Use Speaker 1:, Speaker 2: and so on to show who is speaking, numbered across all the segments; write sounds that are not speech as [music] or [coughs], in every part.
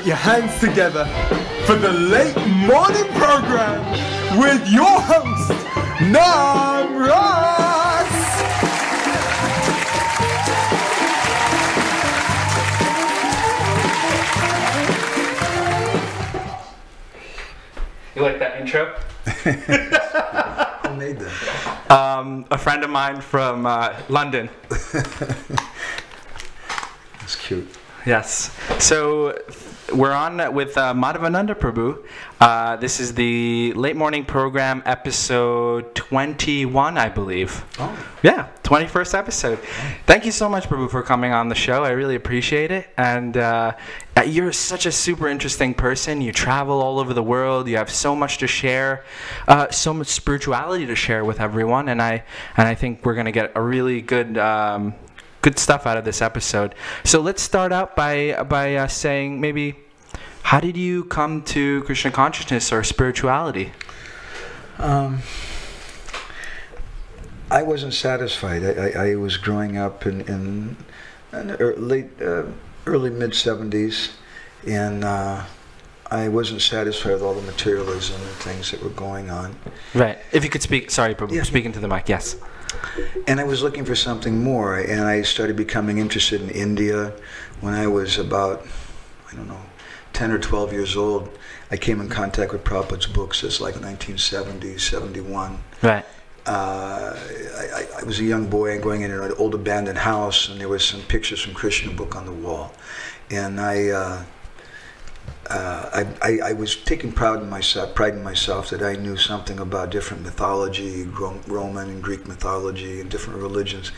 Speaker 1: put your hands together for the late morning program with your host, Nam Ross.
Speaker 2: You like that intro?
Speaker 3: Who [laughs] made that?
Speaker 2: Um, a friend of mine from uh, London. [laughs]
Speaker 3: That's cute.
Speaker 2: Yes. So we're on with uh, Madhavananda Prabhu. Uh, this is the late morning program, episode 21, I believe.
Speaker 3: Oh,
Speaker 2: Yeah, 21st episode. Thank you so much, Prabhu, for coming on the show. I really appreciate it. And uh, uh, you're such a super interesting person. You travel all over the world. You have so much to share, uh, so much spirituality to share with everyone. And I and I think we're gonna get a really good. Um, Good stuff out of this episode. So let's start out by by uh, saying maybe, how did you come to Krishna consciousness or spirituality?
Speaker 3: um, I wasn't satisfied. I, I, I was growing up in, in, in the late, uh, early mid 70s, and uh, I wasn't satisfied with all the materialism and things that were going on.
Speaker 2: Right. If you could speak. Sorry, Prabhu.
Speaker 3: Yeah.
Speaker 2: Speaking to the mic. Yes.
Speaker 3: And I was looking for something more, and I started becoming interested in India when I was about, I don't know, 10 or 12 years old. I came in contact with Prabhupada's books. It's like 1970, 71.
Speaker 2: Right.
Speaker 3: Uh, I, I, I was a young boy and going in an old abandoned house, and there was some pictures from Krishna book on the wall. And I, uh, uh, I, I, I was taking pride in myself, pride in myself that I knew something about different mythology, Roman and Greek mythology, and different religions.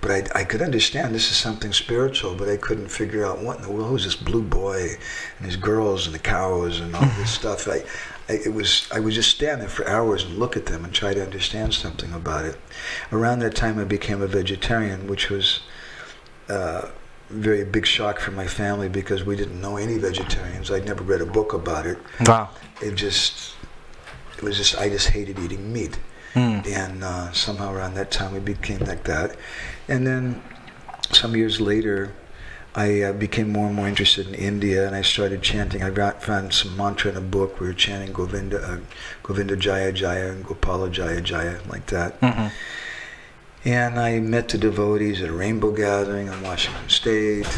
Speaker 3: But I, I could understand this is something spiritual, but I couldn't figure out what in the world was this blue boy and his girls and the cows and all this [laughs] stuff. I, I, it was I would just stand there for hours and look at them and try to understand something about it. Around that time, I became a vegetarian, which was. Uh, very big shock for my family because we didn't know any vegetarians. I'd never read a book about it.
Speaker 2: Wow.
Speaker 3: It just, it was just, I just hated eating meat.
Speaker 2: Mm.
Speaker 3: And uh, somehow around that time we became like that. And then some years later, I uh, became more and more interested in India and I started chanting. I got, found some mantra in a book. We were chanting Govinda, uh, Govinda Jaya Jaya and Gopala Jaya Jaya, like that.
Speaker 2: hmm
Speaker 3: And I met the devotees at a rainbow gathering in Washington State.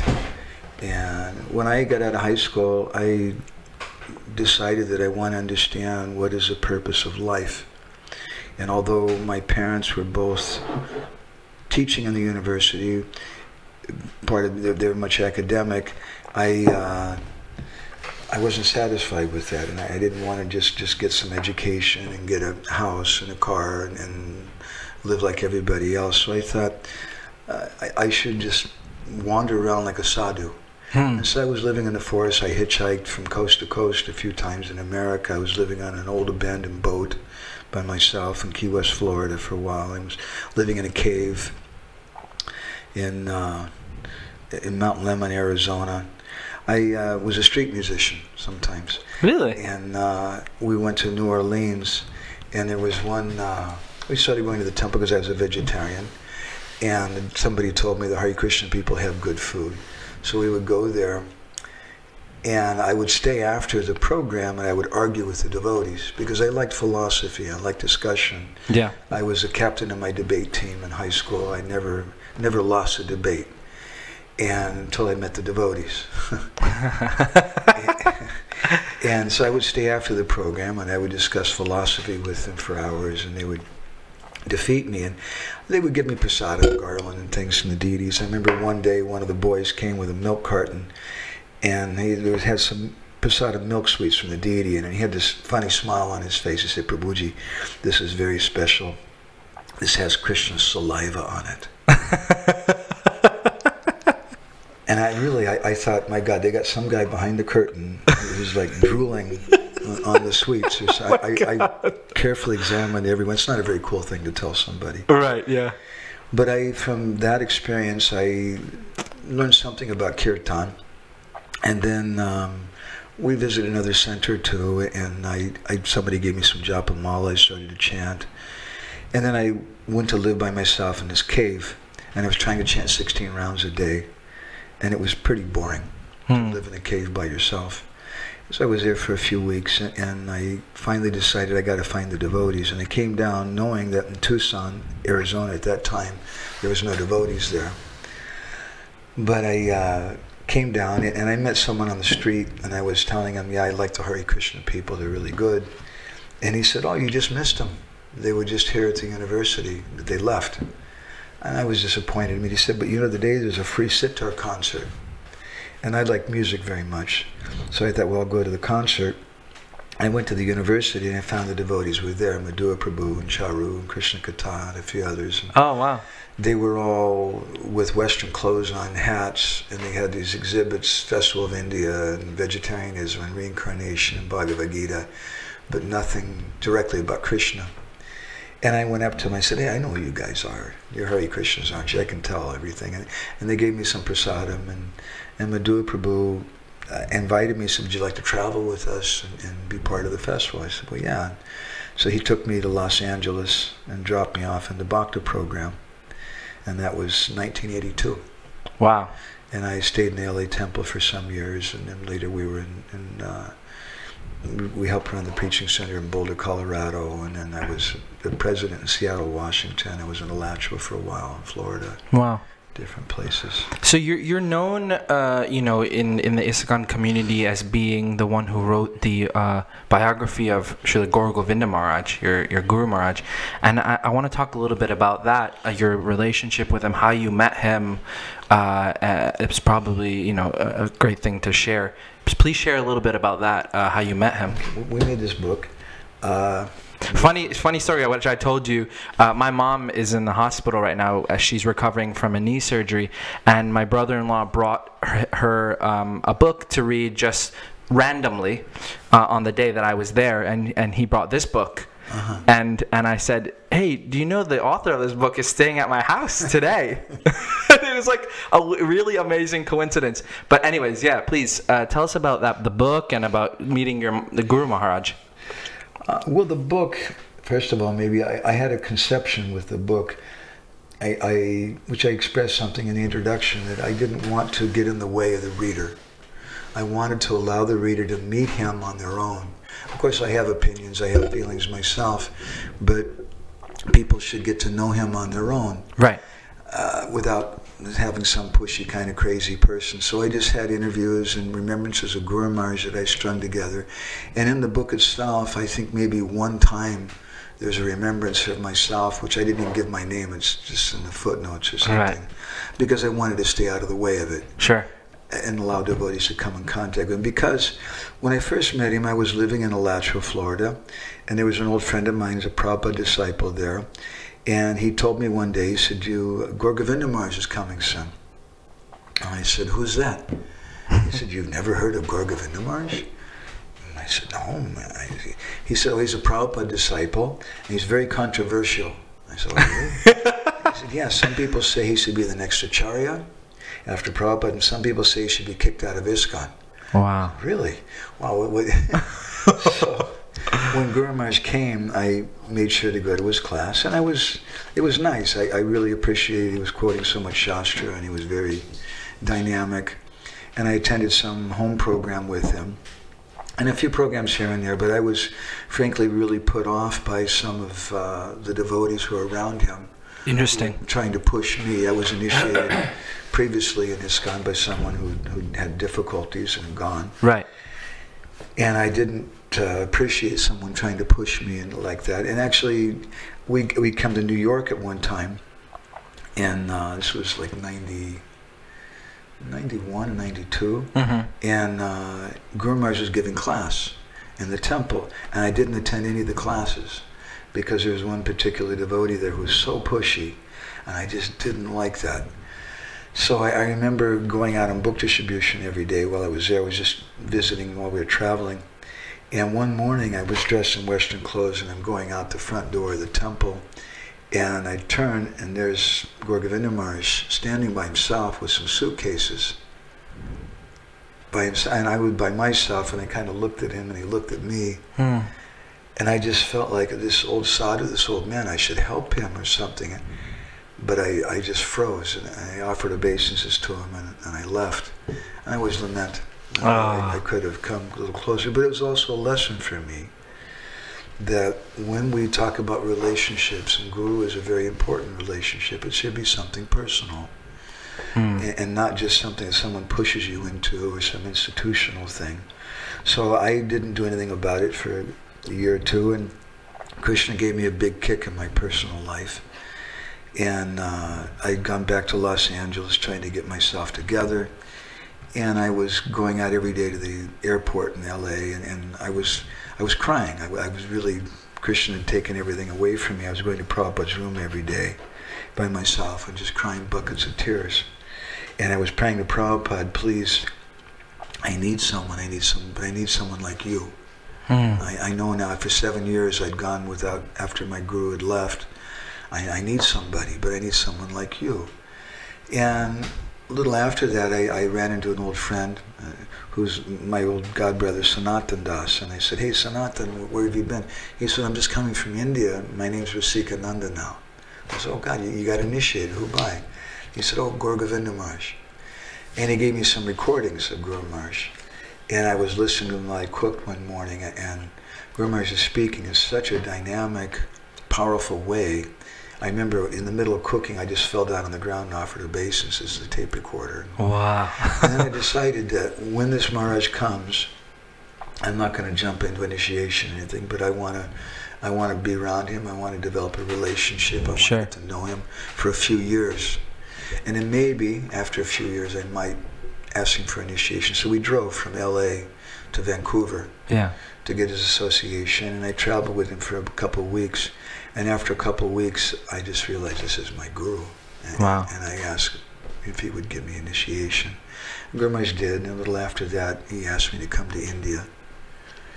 Speaker 3: And when I got out of high school, I decided that I want to understand what is the purpose of life. And although my parents were both teaching in the university, part of they they were much academic, I uh, I wasn't satisfied with that, and I, I didn't want to just just get some education and get a house and a car and, and live like everybody else. So I thought uh, I, I should just wander around like a sadhu.
Speaker 2: Hmm.
Speaker 3: And so I was living in the forest. I hitchhiked from coast to coast a few times in America. I was living on an old abandoned boat by myself in Key West, Florida for a while. I was living in a cave in, uh, in Mount Lemmon, Arizona. I uh, was a street musician sometimes.
Speaker 2: Really?
Speaker 3: And uh, we went to New Orleans, and there was one. Uh, we started going to the temple because I was a vegetarian, and somebody told me the Hare Krishna people have good food, so we would go there. And I would stay after the program, and I would argue with the devotees because I liked philosophy, I liked discussion.
Speaker 2: Yeah.
Speaker 3: I was a captain of my debate team in high school. I never never lost a debate, and until I met the devotees. [laughs] [laughs] and so I would stay after the program, and I would discuss philosophy with them for hours, and they would defeat me, and they would give me prasada, garland, and things from the deities. I remember one day one of the boys came with a milk carton, and he had some prasada milk sweets from the deity, and he had this funny smile on his face. He said, Prabhuji, this is very special. This has Krishna's saliva on it. [laughs] And I really, I, I thought, my God, they got some guy behind the curtain who's like drooling on- the sweets. [laughs] So I, I, I carefully examined everyone. It's not a very cool thing to tell somebody.
Speaker 2: Right. Yeah.
Speaker 3: But I, from that experience, I learned something about kirtan. And then um, we visited another center too, and I, I somebody gave me some japamala. I started to chant, and then I went to live by myself in this cave, and I was trying to chant 16 rounds a day, and it was pretty boring
Speaker 2: Hmm.
Speaker 3: to live in a cave by yourself. So I was there for a few weeks, and, and I finally decided I got to find the devotees. And I came down knowing that in Tucson, Arizona, at that time, there was no devotees there. But I uh, came down, and, and I met someone on the street, and I was telling him, "Yeah, I like the Hare Krishna people; they're really good." And he said, "Oh, you just missed them. They were just here at the university, but they left." And I was disappointed. Mean, he said, "But you know, the day there's a free sitar concert." And I like music very much. So I thought, well, I'll go to the concert. I went to the university and I found the devotees were there, Madhura Prabhu and Charu and Krishna Kata and a few others. And
Speaker 2: Oh wow.
Speaker 3: they were all with Western clothes on, hats, and they had these exhibits, Festival of India and vegetarianism and reincarnation and Bhagavad Gita, but nothing directly about Krishna. And I went up to them. I said, "Hey, I know who you guys are. You're Hare Krishnas, aren't you? I can tell everything." And, and they gave me some prasadam, and and Madhura Prabhu uh, invited me. Said, "Would you like to travel with us and, and be part of the festival?" I said, "Well, yeah." So he took me to Los Angeles and dropped me off in the Bhakta program, and that was 1982.
Speaker 2: Wow.
Speaker 3: And I stayed in the LA Temple for some years, and then later we were in. in uh, we- we helped run the preaching center in Boulder, Colorado, and then I was the president in Seattle, Washington. I was in Alachua for a while in Florida,
Speaker 2: Wow.
Speaker 3: Different places.
Speaker 2: So you're you're known, uh, you know, in in the ISKCON community as being the one who wrote the uh, biography of Srila Gaur Govinda Maharaj, your your Guru Maharaj, and I, I want to talk a little bit about that, uh, your relationship with him, how you met him. Uh, uh, it's probably you know a, a great thing to share. Please share a little bit about that, uh, how you met him.
Speaker 3: We made this book.
Speaker 2: Funny, funny story. Which I told you, uh, my mom is in the hospital right now as she's recovering from a knee surgery, and my brother-in-law brought her, her um, a book to read just randomly uh, on the day that I was there, and and he brought this book. And and I said, "Hey, do you know the author of this book is staying at my house [laughs] today?" [laughs] it was like a really amazing coincidence. But anyways, yeah, please uh, tell us about that, the book, and about meeting your the Guru Maharaj.
Speaker 3: Uh, well, the book, first of all, maybe I, I had a conception with the book, I, I, which I expressed something in the introduction that I didn't want to get in the way of the reader. I wanted to allow the reader to meet him on their own. Of course, I have opinions, I have feelings myself, but people should get to know him on their own
Speaker 2: Right.
Speaker 3: uh, without having some pushy kind of crazy person. So I just had interviews and remembrances of Guru Maharaj that I strung together. And in the book itself, I think maybe one time there's a remembrance of myself, which I didn't even give my name. It's just in the footnotes or something.
Speaker 2: Right.
Speaker 3: Because I wanted to stay out of the way of it
Speaker 2: Sure.
Speaker 3: and allow devotees to come in contact with him. Because when I first met him, I was living in Alachua, Florida, and there was an old friend of mine, a Prabhupada disciple there, and he told me one day, he said, "You, Gaur Govinda Maharaj is coming soon." And I said, "Who's that?" He said, "You've never heard of Gaur Govinda And I said, "No." I- He said, "Oh, he's a Prabhupada disciple, and he's very controversial." I said, "Oh, really?" he said, "Yeah. Some people say he should be the next Acharya." after Prabhupada, and some people say he should be kicked out of ISKCON.
Speaker 2: Wow.
Speaker 3: Really? Wow. What, what? [laughs] so, when Guru came, I made sure to go to his class, and I was, it was nice. I, I really appreciated he was quoting so much Shastra, and he was very dynamic. And I attended some home program with him, and a few programs here and there, but I was frankly really put off by some of uh, the devotees who were around him
Speaker 2: Interesting.
Speaker 3: trying to push me. I was initiated [coughs] previously in ISKCON by someone who, who had difficulties and gone.
Speaker 2: Right.
Speaker 3: And I didn't uh, appreciate someone trying to push me and like that. And actually, we we come to New York at one time, and uh, this was like 90, 91, 92,
Speaker 2: Mm-hmm.
Speaker 3: and uh, Guru Maharaj was giving class in the temple, and I didn't attend any of the classes because there was one particular devotee there who was so pushy, and I just didn't like that. So I, I remember going out on book distribution every day while I was there. I was just visiting while we were traveling. And one morning I was dressed in Western clothes and I'm going out the front door of the temple. And I turn and there's Gaur Govinda Maharaj standing by himself with some suitcases. By himself, and I was by myself, and I kind of looked at him, and he looked at me,
Speaker 2: Hmm.
Speaker 3: and I just felt like this old sadhu, this old man, I should help him or something. But I, I just froze, and I offered obeisances to him, and, and I left. And I always lament
Speaker 2: Ah.
Speaker 3: I, I could have come a little closer, but it was also a lesson for me that when we talk about relationships, and Guru is a very important relationship, it should be something personal
Speaker 2: Hmm.
Speaker 3: and, and not just something that someone pushes you into or some institutional thing. So I didn't do anything about it for a year or two, and Krishna gave me a big kick in my personal life. And uh, I'd gone back to Los Angeles trying to get myself together. And I was going out every day to the airport in LA, and, and I was I was crying. I, I was really Krishna had taken everything away from me. I was going to Prabhupada's room every day by myself and just crying buckets of tears. And I was praying to Prabhupada, please, I need someone. I need some. But I need someone like you.
Speaker 2: Hmm.
Speaker 3: I, I know now. For seven years, I'd gone without. After my guru had left, I, I need somebody, but I need someone like you. And a little after that, I, I ran into an old friend, uh, who's my old godbrother Sanatan Das, and I said, "Hey, Sanatan, where have you been?" He said, "I'm just coming from India. My name's Rasikananda now." I said, "Oh God, you, you got initiated. Who by?" He said, "Oh, Gaur Govinda Maharaj." And he gave me some recordings of Guru Maharaj. And I was listening to him while I cooked one morning, and Guru Maharaj is speaking in such a dynamic, powerful way. I remember in the middle of cooking, I just fell down on the ground and offered a obeisance as a tape recorder.
Speaker 2: Wow.
Speaker 3: and then I decided that when this Maharaj comes, I'm not going to jump into initiation or anything, but I want to, I want to be around him. I want to develop a relationship. I want
Speaker 2: Sure.
Speaker 3: to get to know him for a few years, and then maybe after a few years, I might ask him for initiation. So we drove from L.A. to Vancouver
Speaker 2: yeah.
Speaker 3: to get his association, and I traveled with him for a couple of weeks. And after a couple of weeks, I just realized this is my guru. And,
Speaker 2: Wow.
Speaker 3: and I asked if he would give me initiation. Guru Maharaj did, and a little after that, he asked me to come to India.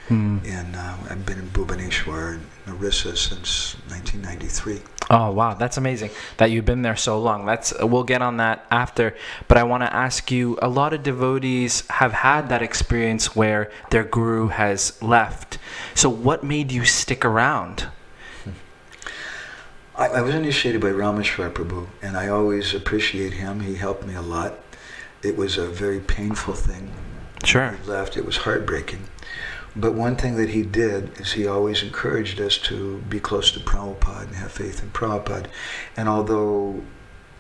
Speaker 2: Hmm.
Speaker 3: And uh, I've been in Bhubaneswar and Orissa since 1993.
Speaker 2: Oh wow, that's amazing that you've been there so long. That's we'll get on that after, but I want to ask you. A lot of devotees have had that experience where their guru has left. So what made you stick around?
Speaker 3: I, I was initiated by Rameshwar Prabhu, and I always appreciate him. He helped me a lot. It was a very painful thing.
Speaker 2: Sure.
Speaker 3: He left. It was heartbreaking. But one thing that he did is he always encouraged us to be close to Prabhupada and have faith in Prabhupada. And although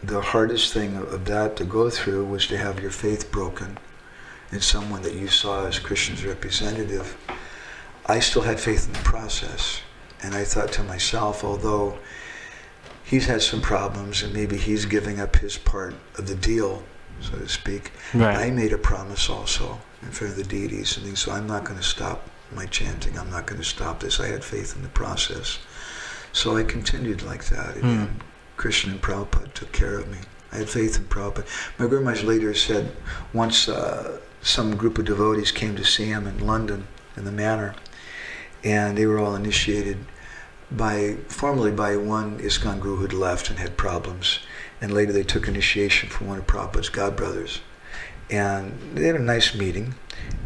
Speaker 3: the hardest thing of of that to go through was to have your faith broken in someone that you saw as Krishna's representative, I still had faith in the process. And I thought to myself, although he's had some problems and maybe he's giving up his part of the deal, so to speak,
Speaker 2: Right.
Speaker 3: I made a promise also in front of the deities and things, so I'm not going to stop my chanting. I'm not going to stop this. I had faith in the process. So I continued like that. And then Krishna and Prabhupada took care of me. I had faith in Prabhupada. My Guru Maharaj later said once uh, some group of devotees came to see him in London in the manor, and they were all initiated by formally by one ISKCON guru who'd left and had problems, and later they took initiation from one of Prabhupada's godbrothers. And they had a nice meeting.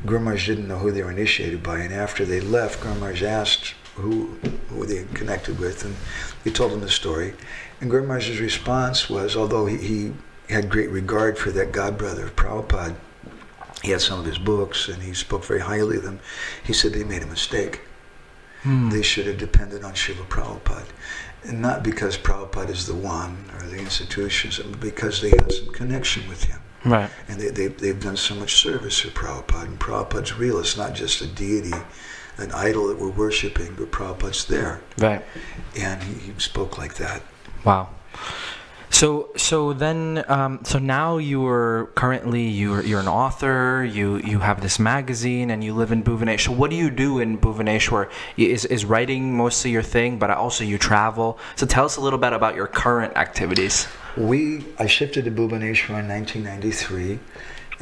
Speaker 3: Guru didn't know who they were initiated by, and after they left, Guru asked who, who they connected with, and he told them the story. And Guru response was, although he, he had great regard for that godbrother of Prabhupada, he had some of his books and he spoke very highly of them, he said they made a mistake.
Speaker 2: Hmm.
Speaker 3: They should have depended on Srila Prabhupada. And not because Prabhupada is the one or the institutions, but because they had some connection with him.
Speaker 2: Right.
Speaker 3: And they, they, they've done so much service for Prabhupada. And Prabhupada's real. It's not just a deity, an idol that we're worshiping, but Prabhupada's there.
Speaker 2: Right.
Speaker 3: And he, he spoke like that.
Speaker 2: Wow. So so then um, so now you are currently you're you're an author. You you have this magazine and you live in Bhubaneswar. What do you do in Bhubaneswar? Is is writing mostly your thing, but also you travel. So tell us a little bit about your current activities.
Speaker 3: We, I shifted to Bhubaneswar in 1993,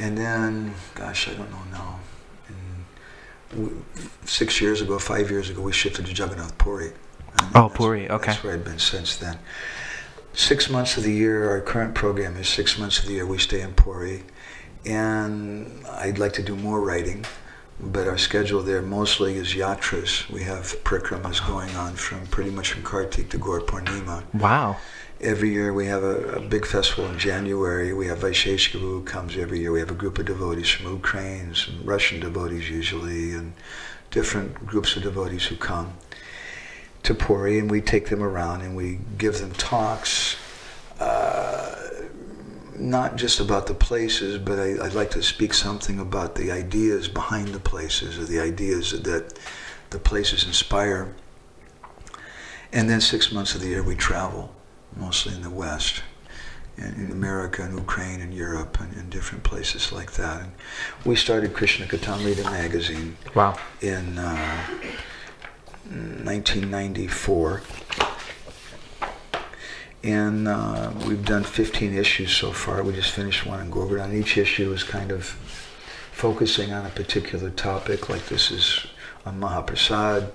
Speaker 3: and then, gosh, I don't know now, in, w- six years ago, five years ago, we shifted to Jagannath Puri.
Speaker 2: Oh, Puri, okay.
Speaker 3: That's where I've been since then. Six months of the year, our current program is six months of the year we stay in Puri, and I'd like to do more writing, but our schedule there mostly is yatras. We have parikramas going on from pretty much from Kartik to Gaur Purnima
Speaker 2: Wow.
Speaker 3: every year we have a, a, big festival in January. We have Vaisheshika who comes every year. We have a group of devotees from Ukraine, some Russian devotees usually, and different groups of devotees who come to Puri, and we take them around and we give them talks. Uh, not just about the places, but I, would like to speak something about the ideas behind the places, or the ideas that the places inspire. And then six months of the year we travel, mostly in the West, in, America and Ukraine and Europe and in different places like that. And we started Krishna Kathamrita magazine.
Speaker 2: Wow.
Speaker 3: In uh, 1994 and uh, we've done 15 issues so far. We just finished one in Govardhan. Each issue is kind of focusing on a particular topic, like this is on Mahaprasad.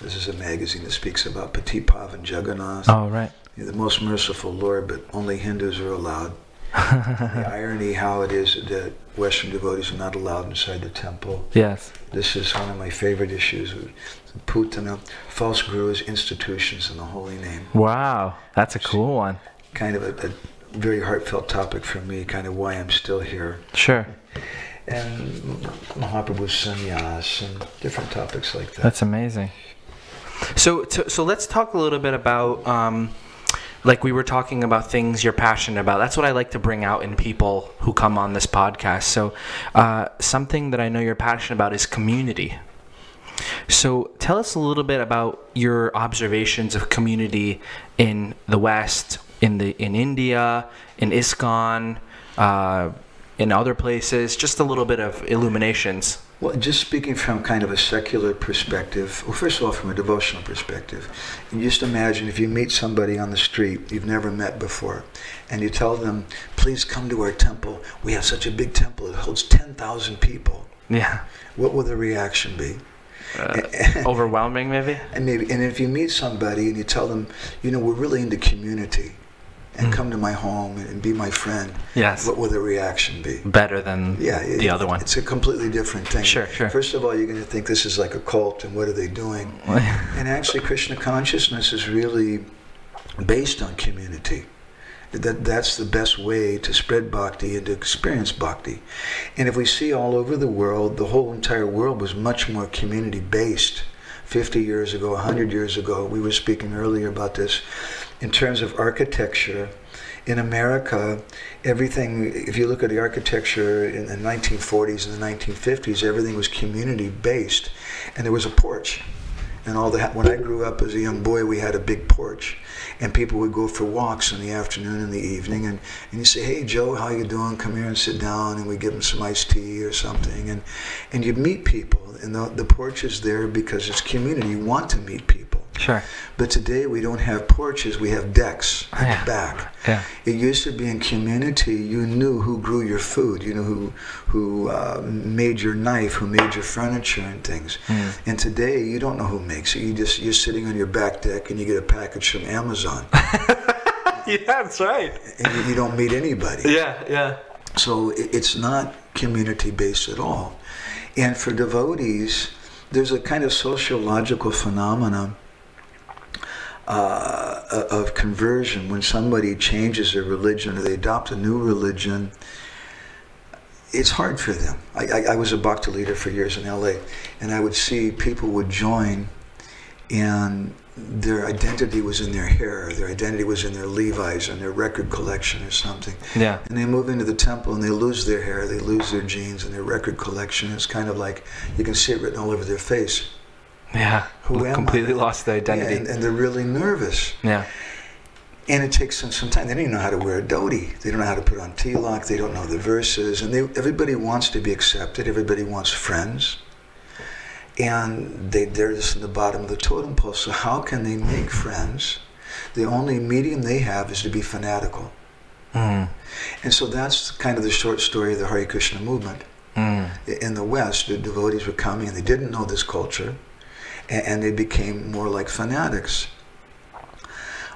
Speaker 3: This is a magazine that speaks about Patit Pavan Jagannath.
Speaker 2: Oh, right.
Speaker 3: The most merciful Lord, but only Hindus are allowed. [laughs] the irony how it is that Western devotees are not allowed inside the temple.
Speaker 2: Yes.
Speaker 3: This is one of my favorite issues. Putana, false gurus, institutions, in the holy name.
Speaker 2: Wow, that's a cool one.
Speaker 3: Kind of a, a very heartfelt topic for me, kind of why I'm still here.
Speaker 2: Sure.
Speaker 3: And Mahaprabhu's sannyas and different topics like that.
Speaker 2: That's amazing. So, so, so let's talk a little bit about, um, like we were talking about things you're passionate about. That's what I like to bring out in people who come on this podcast. So, uh, something that I know you're passionate about is community. So tell us a little bit about your observations of community in the West, in the in India, in ISKCON, uh, in other places. Just a little bit of illuminations.
Speaker 3: Well, just speaking from kind of a secular perspective, well, first of all, from a devotional perspective, you just imagine if you meet somebody on the street you've never met before, and you tell them, please come to our temple. We have such a big temple, it holds 10,000 people.
Speaker 2: Yeah.
Speaker 3: What will the reaction be?
Speaker 2: uh, overwhelming, maybe. [laughs]
Speaker 3: And maybe, and if you meet somebody and you tell them, you know, we're really into community, and mm. come to my home and be my friend.
Speaker 2: Yes.
Speaker 3: What will the reaction be?
Speaker 2: Better than
Speaker 3: yeah,
Speaker 2: the other one.
Speaker 3: It's a completely different thing.
Speaker 2: Sure, sure.
Speaker 3: First of all, you're going to think this is like a cult, and what are they doing? [laughs] and actually, Krishna consciousness is really based on community that that's the best way to spread bhakti and to experience bhakti. And if we see all over the world, the whole entire world was much more community based. 50 years ago, 100 years ago, we were speaking earlier about this. In terms of architecture, in America, everything, if you look at the architecture in the 1940s and the 1950s, everything was community based. And there was a porch. And all the, when I grew up as a young boy, we had a big porch and people would go for walks in the afternoon and the evening and, and you say hey joe how you doing come here and sit down and we give them some iced tea or something and and you meet people and the, the porch is there because it's community you want to meet people
Speaker 2: Sure.
Speaker 3: But today we don't have porches, we have decks at
Speaker 2: yeah.
Speaker 3: the back.
Speaker 2: Yeah.
Speaker 3: It used to be in community, you knew who grew your food, you know who who uh, made your knife, who made your furniture and things. Mm. And today you don't know who makes it. You just you're sitting on your back deck and you get a package from Amazon. [laughs]
Speaker 2: yeah, that's right.
Speaker 3: And you, you don't meet anybody.
Speaker 2: Yeah, yeah.
Speaker 3: So it, it's not community based at all. And for devotees, there's a kind of sociological phenomenon uh, of conversion, when somebody changes their religion or they adopt a new religion, it's hard for them. I, I, I, was a bhakti leader for years in LA, and I would see people would join, and their identity was in their hair, their identity was in their Levi's and their record collection or something.
Speaker 2: Yeah.
Speaker 3: And they move into the temple and they lose their hair, they lose their jeans and their record collection. It's kind of like you can see it written all over their face.
Speaker 2: Yeah.
Speaker 3: Who am
Speaker 2: completely
Speaker 3: I?
Speaker 2: lost their identity.
Speaker 3: Yeah, and, and, they're really nervous.
Speaker 2: Yeah.
Speaker 3: And it takes them some time. They don't even know how to wear a dhoti. They don't know how to put on tilak. They don't know the verses. And they, everybody wants to be accepted. Everybody wants friends. And they, they're just in the bottom of the totem pole. So how can they make friends? The only medium they have is to be fanatical.
Speaker 2: Mm.
Speaker 3: And so that's kind of the short story of the Hare Krishna movement.
Speaker 2: Mm.
Speaker 3: In the West, the devotees were coming and they didn't know this culture and they became more like fanatics.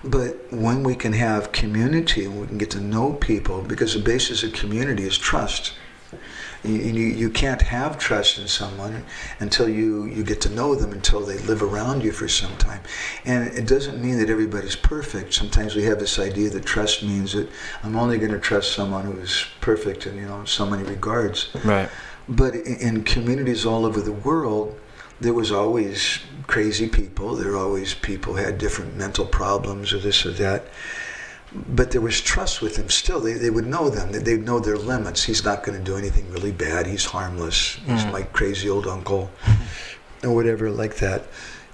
Speaker 3: But when we can have community we can get to know people, because the basis of community is trust. You, you, you can't have trust in someone until you, you get to know them, until they live around you for some time. And it doesn't mean that everybody's perfect. Sometimes we have this idea that trust means that I'm only going to trust someone who is perfect in you know so many regards.
Speaker 2: Right.
Speaker 3: But in, in communities all over the world, there was always crazy people. There were always people who had different mental problems or this or that but there was trust with him still. They, they would know them. They, they'd know their limits. He's not going to do anything really bad. He's harmless. He's
Speaker 2: Mm.
Speaker 3: my crazy old uncle, or whatever like that.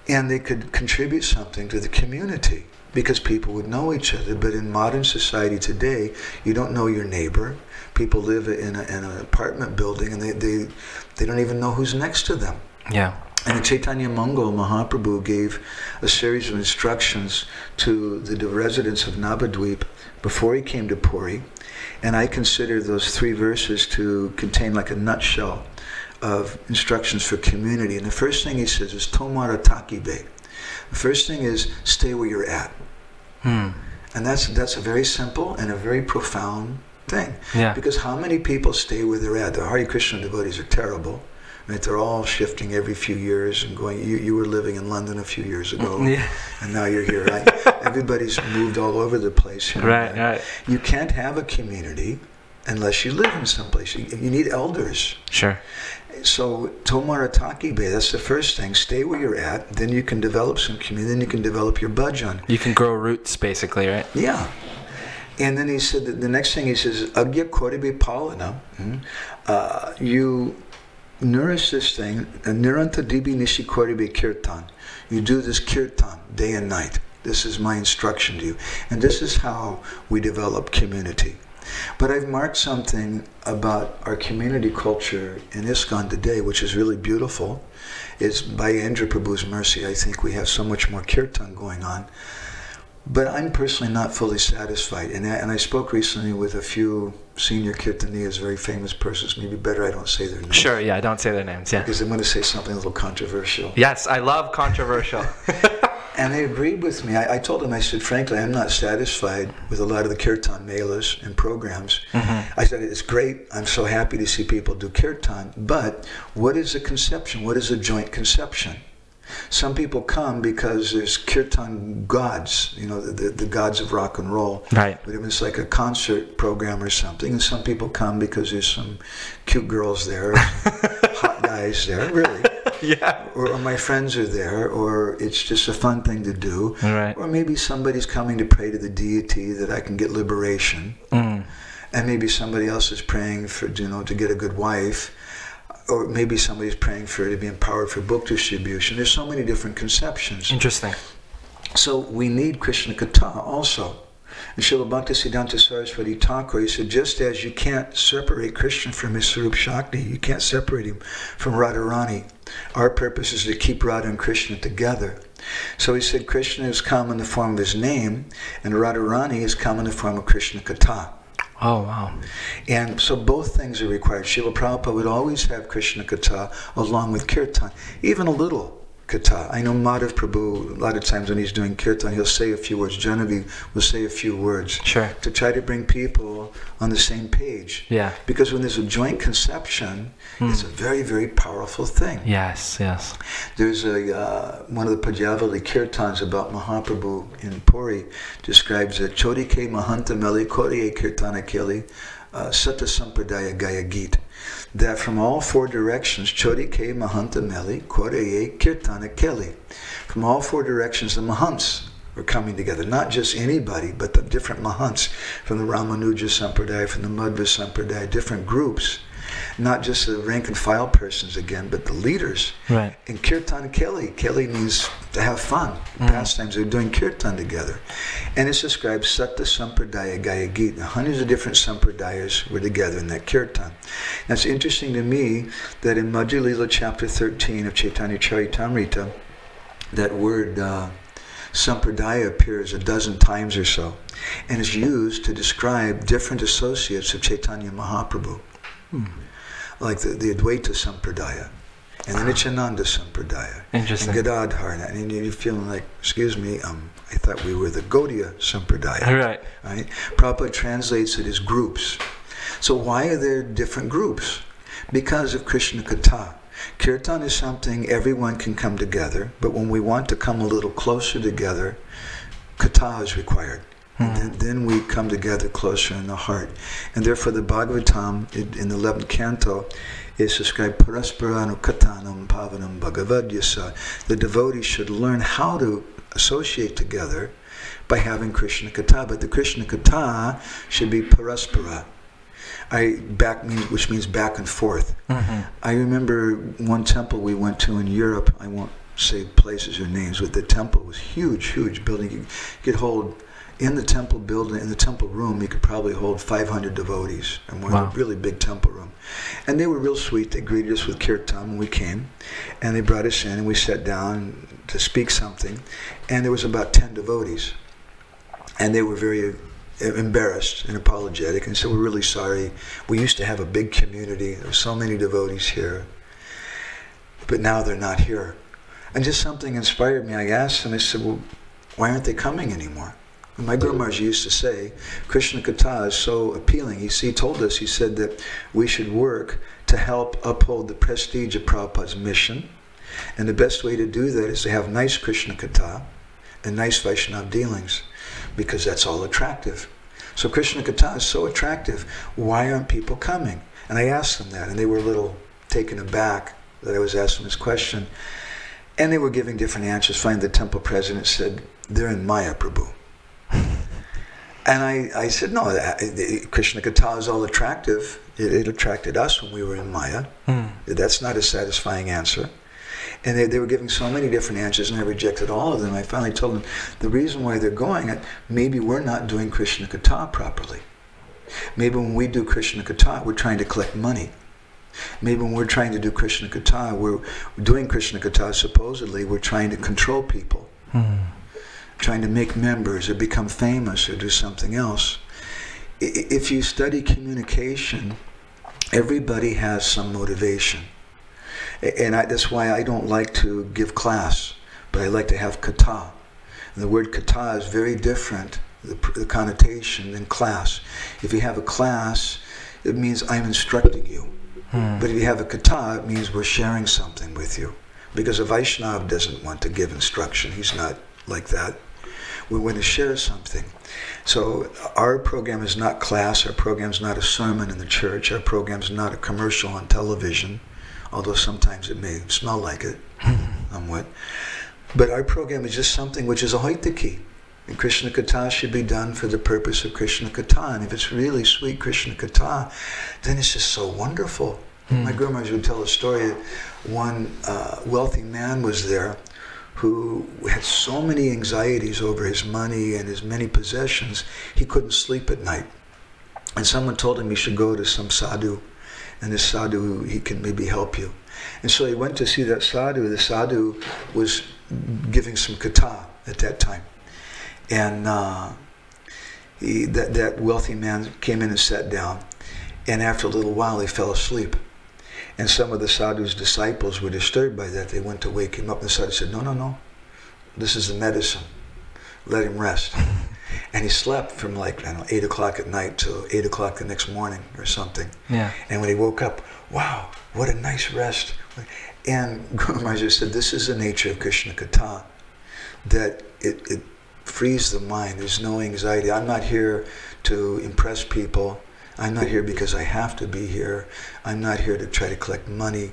Speaker 3: And they could contribute something to the community because people would know each other. But in modern society today, you don't know your neighbor. People live in, a, in an apartment building and they, they, they don't even know who's next to them.
Speaker 2: Yeah.
Speaker 3: And the Chaitanya Mongol Mahaprabhu gave a series of instructions to the residents of Navadvip before he came to Puri. And I consider those three verses to contain like a nutshell of instructions for community. And the first thing he says is Tomara Takibe. The first thing is stay where you're at.
Speaker 2: Hmm.
Speaker 3: And that's that's a very simple and a very profound thing.
Speaker 2: Yeah.
Speaker 3: Because how many people stay where they're at? The Hare Krishna devotees are terrible. They're all shifting every few years and going. You, you were living in London a few years ago, [laughs]
Speaker 2: Yeah.
Speaker 3: and now you're here. Right? [laughs] Everybody's moved all over the place. here and
Speaker 2: Right, right.
Speaker 3: You can't have a community unless you live in some place. You, you need elders.
Speaker 2: Sure.
Speaker 3: So Tomarataki Bay, that's the first thing. Stay where you're at. Then you can develop some community. Then you can develop your bhajan.
Speaker 2: You can grow roots, basically, right?
Speaker 3: Yeah. And then he said that the next thing he says, Agya Koribe Palana, mhm, uh, you nourish this thing, Niranta Dibi Nishi Koribe Kirtan. You do this kirtan day and night. This is my instruction to you. And this is how we develop community. But I've marked something about our community culture in ISKCON today, which is really beautiful. It's by Aindra Prabhu's mercy, I think we have so much more kirtan going on. But I'm personally not fully satisfied. And I, and I spoke recently with a few senior kirtaniyas, very famous persons. Maybe better I don't say their names.
Speaker 2: Sure, yeah, I don't say their names, yeah.
Speaker 3: Because I'm going to say something a little controversial.
Speaker 2: Yes, I love controversial. [laughs]
Speaker 3: And they agreed with me. I, I told them, I said, frankly, I'm not satisfied with a lot of the kirtan melas and programs. Mm-hmm. I said, it's great. I'm so happy to see people do kirtan. But what is a conception? What is a joint conception? Some people come because there's kirtan gods, you know, the, the, the gods of rock and roll.
Speaker 2: Right.
Speaker 3: But it was like a concert program or something. And some people come because there's some cute girls there, [laughs] hot guys there, really [laughs]
Speaker 2: yeah.
Speaker 3: or, or my friends are there, or it's just a fun thing to do,
Speaker 2: Right.
Speaker 3: or maybe somebody's coming to pray to the deity that I can get liberation,
Speaker 2: Mm.
Speaker 3: and maybe somebody else is praying for you know to get a good wife, or maybe somebody's praying for it to be empowered for book distribution. There's so many different conceptions.
Speaker 2: Interesting.
Speaker 3: So we need Krishna Katha also. And Srila Bhaktisiddhanta Saraswati Thakur, he said, just as you can't separate Krishna from his Sarup Shakti, you can't separate him from Radharani. Our purpose is to keep Radha and Krishna together. So he said, Krishna has come in the form of his name, and Radharani has come in the form of Krishna Katha.
Speaker 2: Oh, wow.
Speaker 3: And so both things are required. Srila Prabhupada would always have Krishna Katha along with Kirtan, even a little Katha. I know Madhav Prabhu, a lot of times when he's doing Kirtan, he'll say a few words. Genevieve will say a few words
Speaker 2: Sure.
Speaker 3: to try to bring people on the same page.
Speaker 2: Yeah.
Speaker 3: Because when there's a joint conception, it's a very, very powerful thing.
Speaker 2: Yes, yes.
Speaker 3: There's a uh, one of the Padavali kirtans about Mahaprabhu in Puri describes that Chodike Mahanta Meli Koriye Kirtana Keli uh, Sata Sampradaya Gaya Geet. That from all four directions, Chodike Mahanta Meli Koriye Kirtana Keli. From all four directions, the Mahants were coming together. Not just anybody, but the different Mahants from the Ramanuja Sampradaya, from the Madhva Sampradaya, different groups. Not just the rank and file persons again, but the leaders.
Speaker 2: Right.
Speaker 3: And Kirtan Keli. Keli means to have fun. Pastimes. They're doing Kirtan together. And it's described Satta Sampradaya Gaya Gita. Hundreds of different Sampradayas were together in that Kirtan. Now it's interesting to me that in Madhya chapter 13 of Chaitanya Charitamrita, that word uh, Sampradaya appears a dozen times or so and is used to describe different associates of Chaitanya Mahaprabhu like the, the Advaita Sampradaya, and the Nityananda Sampradaya,
Speaker 2: Interesting.
Speaker 3: and Gadadhar, and you're feeling like, excuse me, um, I thought we were the Gaudiya Sampradaya,
Speaker 2: Right.
Speaker 3: right? Prabhupada translates it as groups. So why are there different groups? Because of Krishna Katha. Kirtan is something everyone can come together, but when we want to come a little closer together, Katha is required. Mm. Then, then, we come together closer in the heart. And therefore the Bhagavatam in the 11th canto is described parasparanu katanam pavanam bhagavadyasa. The devotees should learn how to associate together by having Krishna Katha. But the Krishna Katha should be paraspara. I back means which means back and forth. Mm-hmm. I remember one temple we went to in Europe. I won't say places or names, but the temple was huge, huge building. You could hold in the temple building, in the temple room, you could probably hold 500 devotees, and one wow. really big temple room. And they were real sweet. They greeted us with kirtan when we came, and they brought us in, and we sat down to speak something, and there was about 10 devotees, and they were very uh, embarrassed and apologetic and said, We're really sorry. We used to have a big community. There were so many devotees here. But now they're not here. And just something inspired me. I asked them, I said, Well, why aren't they coming anymore? My Guru Maharaj used to say, Krishna Katha is so appealing. He, he told us, he said that we should work to help uphold the prestige of Prabhupada's mission. And the best way to do that is to have nice Krishna Katha and nice Vaishnava dealings because that's all attractive. So Krishna Katha is so attractive. Why aren't people coming? And I asked them that, and they were a little taken aback that I was asking this question. And they were giving different answers. Finally, the temple president said, They're in Maya, Prabhu. And I, I said, no, Krishna Katha is all attractive. It, it, attracted us when we were in Maya. Hmm. That's not a satisfying answer. And they, they were giving so many different answers, and I rejected all of them. I finally told them the reason why they're going, maybe we're not doing Krishna Katha properly. Maybe when we do Krishna Katha, we're trying to collect money. Maybe when we're trying to do Krishna Katha, we're doing Krishna Katha supposedly, we're trying to control people, hmm. Trying to make members or become famous or do something else. If you study communication, everybody has some motivation. And I, that's why I don't like to give class, but I like to have katha. And the word katha is very different, the, the connotation, than class. If you have a class, it means I'm instructing you. Hmm. But if you have a katha, it means we're sharing something with you. Because a Vaishnav doesn't want to give instruction. He's not like that. We want to share something. So our program is not class. Our program is not a sermon in the church. Our program is not a commercial on television although sometimes it may smell like it somewhat. But our program is just something which is ahaituki. And Krishna Katha should be done for the purpose of Krishna Katha. And if it's really sweet Krishna Katha, then it's just so wonderful. Mm. My Guru Maharaj would tell a story that one uh, wealthy man was there who had so many anxieties over his money and his many possessions, he couldn't sleep at night. And someone told him he should go to some sadhu and this sadhu, he can maybe help you. And so he went to see that sadhu. The sadhu was giving some katha at that time. And uh, he, that, that wealthy man came in and sat down. And after a little while, he fell asleep. And some of the sadhu's disciples were disturbed by that. They went to wake him up. And the sadhu said, No, no, no. This is the medicine. Let him rest. [laughs] and he slept from like I don't know eight o'clock at night till eight o'clock the next morning or something.
Speaker 2: Yeah.
Speaker 3: And when he woke up, wow, what a nice rest. And [laughs] Guru Maharaj said, this is the nature of Krishna Katha, that it, it frees the mind. There's no anxiety. I'm not here to impress people. I'm not here because I have to be here. I'm not here to try to collect money.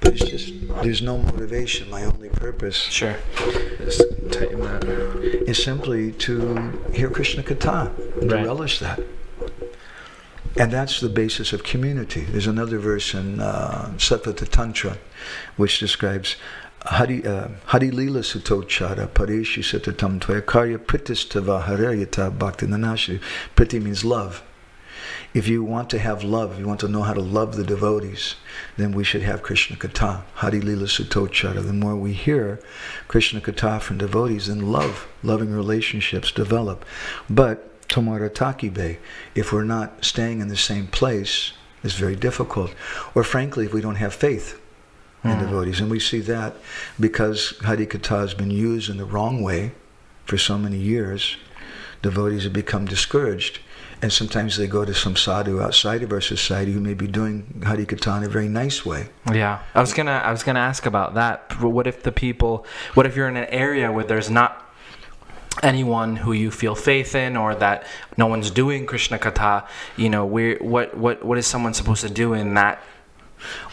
Speaker 3: But it's just, there's no motivation. My only purpose.
Speaker 2: Sure. Just tighten that.
Speaker 3: Is simply to hear Krishna Katha and right. to relish that. And that's the basis of community. There's another verse in uh, Satvata Tantra which describes Hari, uh, Hari Lila Sutochara Pareshi Satatam Tvaya Karya Pritistava Harayata Bhakti Nanashi. Priti means love. If you want to have love, if you want to know how to love the devotees, then we should have Krishna Katha, Hari Lila Sutochara. The more we hear Krishna Katha from devotees, then love, loving relationships develop. But Tomarataki Bay, if we're not staying in the same place, is very difficult. Or frankly, if we don't have faith in mm. devotees. And we see that because Hari Katha has been used in the wrong way for so many years, devotees have become discouraged And sometimes they go to some sadhu outside of our society who may be doing Harikatha in a very nice way.
Speaker 2: Yeah, I was gonna I was gonna ask about that. What if the people? What if you're in an area where there's not anyone who you feel faith in, or that no one's doing Krishna Katha? You know, where what what what is someone supposed to do in that?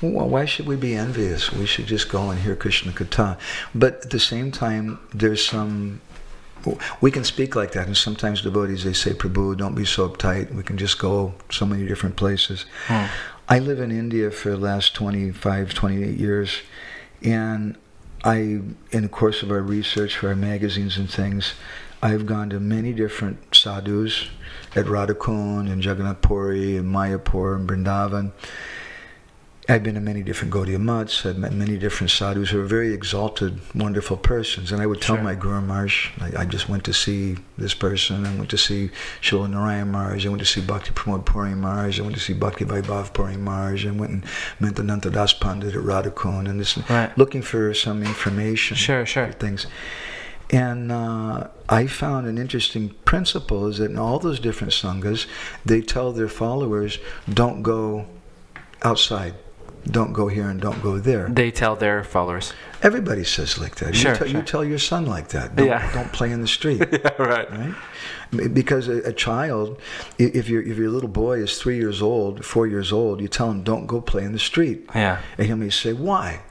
Speaker 3: Well, why should we be envious? We should just go and hear Krishna Katha. But at the same time, there's some we can speak like that, and sometimes devotees they say, "Prabhu, don't be so uptight. We can just go so many different places."
Speaker 2: Hmm.
Speaker 3: I live in India for the last 25, 28 years, and I, in the course of our research for our magazines and things, I've gone to many different sadhus at Radhakund and Jagannath Puri and Mayapur and Vrindavan. I've been to many different Gaudiya mutts. I've met many different sadhus who are very exalted, wonderful persons. And I would tell
Speaker 2: Sure.
Speaker 3: my Guru Maharaj, I, I just went to see this person. I went to see Srila Narayan Maharaj. I went to see Bhakti Pramod Puri Maharaj. I went to see Bhakti Vaibhav Puri Maharaj. I went and met Ananta Das Pandit at Radhakund and this,
Speaker 2: Right.
Speaker 3: looking for some information.
Speaker 2: Sure, sure.
Speaker 3: Things. And uh, I found an interesting principle is that in all those different sanghas, they tell their followers, don't go outside. Don't go here and don't go there.
Speaker 2: They tell their followers.
Speaker 3: Everybody says like that.
Speaker 2: Sure,
Speaker 3: you, tell,
Speaker 2: sure.
Speaker 3: you tell your son like that. Don't,
Speaker 2: Yeah.
Speaker 3: don't play in the [laughs] street.
Speaker 2: yeah, right.
Speaker 3: right? Because a, a child, if your if your little boy is three years old, four years old, you tell him don't go play in the street,
Speaker 2: Yeah.
Speaker 3: and he may say why.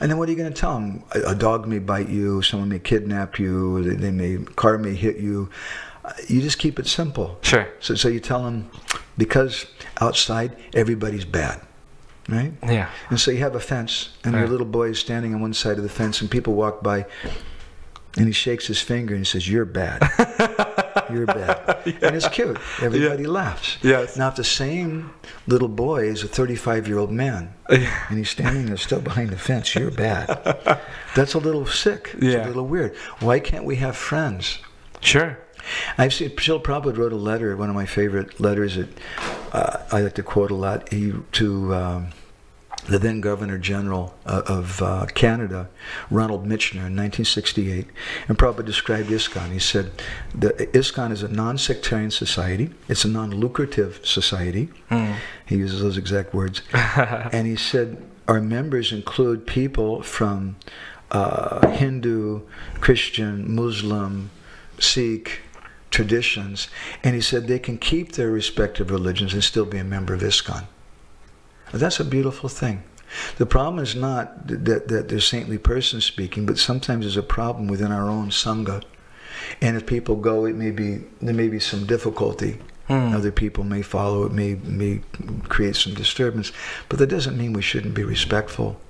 Speaker 3: And then what are you going to tell him? A, a dog may bite you, someone may kidnap you, they, they may car may hit you. You just keep it simple.
Speaker 2: Sure.
Speaker 3: So so you tell him because outside everybody's bad, right?
Speaker 2: Yeah.
Speaker 3: And so you have a fence, and your little boy is standing on one side of the fence, and people walk by, and he shakes his finger and he says, "You're bad. [laughs] You're bad." And it's cute. Everybody laughs.
Speaker 2: Yes.
Speaker 3: Now, if the same little boy is a 35-year-old man, and he's standing there still behind the fence, "You're bad." [laughs] That's a little sick. It's
Speaker 2: Yeah.
Speaker 3: a little weird. Why can't we have friends?
Speaker 2: Sure.
Speaker 3: I've seen Srila Prabhupada wrote a letter, one of my favorite letters that uh, I like to quote a lot, he, to um, the then Governor General uh, of uh, Canada, Roland Michener, in 1968. And Prabhupada described ISKCON. He said, the ISKCON is a non-sectarian society. It's a non-lucrative society. He uses those exact words. [laughs] and he said, our members include people from uh, Hindu, Christian, Muslim, Sikh traditions, and he said they can keep their respective religions and still be a member of ISKCON. That's a beautiful thing. The problem is not that, that there's saintly persons speaking, but sometimes there's a problem within our own sangha. And if people go, it may be there may be some difficulty. Hmm. Other people may follow. It may may create some disturbance, but that doesn't mean we shouldn't be respectful.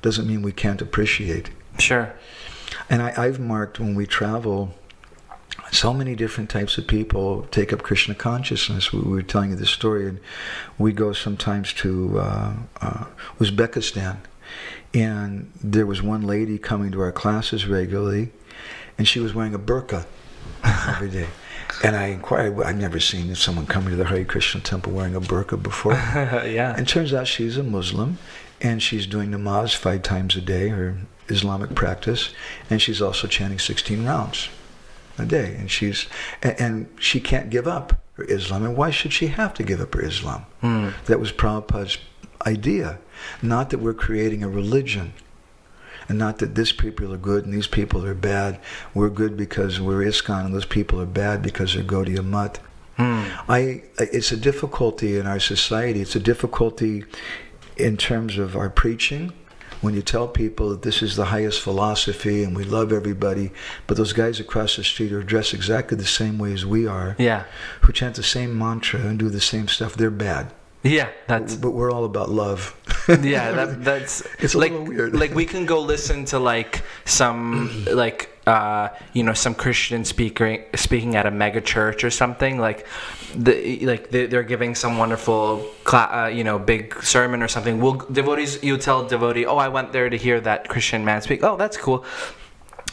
Speaker 3: Doesn't mean we can't appreciate.
Speaker 2: Sure.
Speaker 3: And I, I've marked when we travel, so many different types of people take up Krishna consciousness. We we were telling you this story, and we go sometimes to uh, uh, Uzbekistan, and there was one lady coming to our classes regularly, and she was wearing a burqa every day. [laughs] And I inquired, I've never seen someone coming to the Hare Krishna temple wearing a burqa before. [laughs]
Speaker 2: yeah.
Speaker 3: And turns out she's a Muslim, and she's doing namaz five times a day, her Islamic practice, and she's also chanting 16 rounds a day. And she's and, and she can't give up her Islam. And why should she have to give up her Islam? Hmm. That was Prabhupada's idea. Not that we're creating a religion. And not that this people are good and these people are bad. We're good because we're ISKCON and those people are bad because they're Gaudiya Mutt. Hmm. I, it's a difficulty in our society. It's a difficulty in terms of our preaching. When you tell people that this is the highest philosophy and we love everybody, but those guys across the street are dressed exactly the same way as we are,
Speaker 2: Yeah.
Speaker 3: who chant the same mantra and do the same stuff, they're bad.
Speaker 2: Yeah. That's
Speaker 3: But we're all about love.
Speaker 2: yeah that, that's [laughs]
Speaker 3: It's a
Speaker 2: like
Speaker 3: little weird.
Speaker 2: like we can go listen to like some [clears throat] like uh you know some christian speaker speaking at a mega church or something like the like they- they're giving some wonderful uh, you know big sermon or something will devotees you tell devotee oh i went there to hear that christian man speak oh that's cool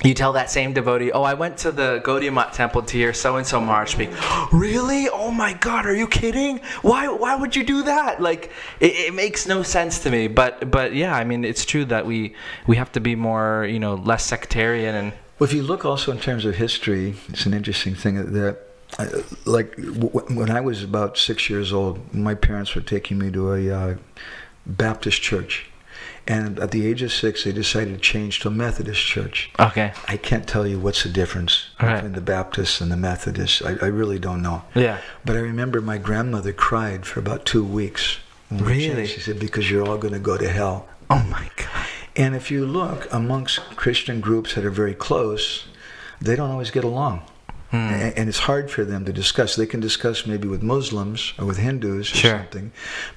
Speaker 2: you tell that same devotee, oh, I went to the Gaudiya Math temple to hear so and so Maharaj speak. really? Oh my God, are you kidding? Why? Why would you do that? Like, it, it makes no sense to me. But, but yeah, I mean, it's true that we we have to be more, you know, less sectarian and
Speaker 3: Well, if you look also in terms of history, it's an interesting thing that I, like when I was about six years old, my parents were taking me to a uh, Baptist church. And at the age of six, they decided to change to a Methodist church.
Speaker 2: Okay.
Speaker 3: I can't tell you what's the difference
Speaker 2: Right.
Speaker 3: between the Baptists and the Methodists. I, I really don't know.
Speaker 2: Yeah.
Speaker 3: But I remember my grandmother cried for about two weeks.
Speaker 2: Really?
Speaker 3: She said, because you're all going to go to hell.
Speaker 2: Oh my God.
Speaker 3: And if you look amongst Christian groups that are very close, they don't always get along.
Speaker 2: Hmm.
Speaker 3: And it's hard for them to discuss. They can discuss maybe with Muslims or with Hindus or
Speaker 2: Sure.
Speaker 3: something,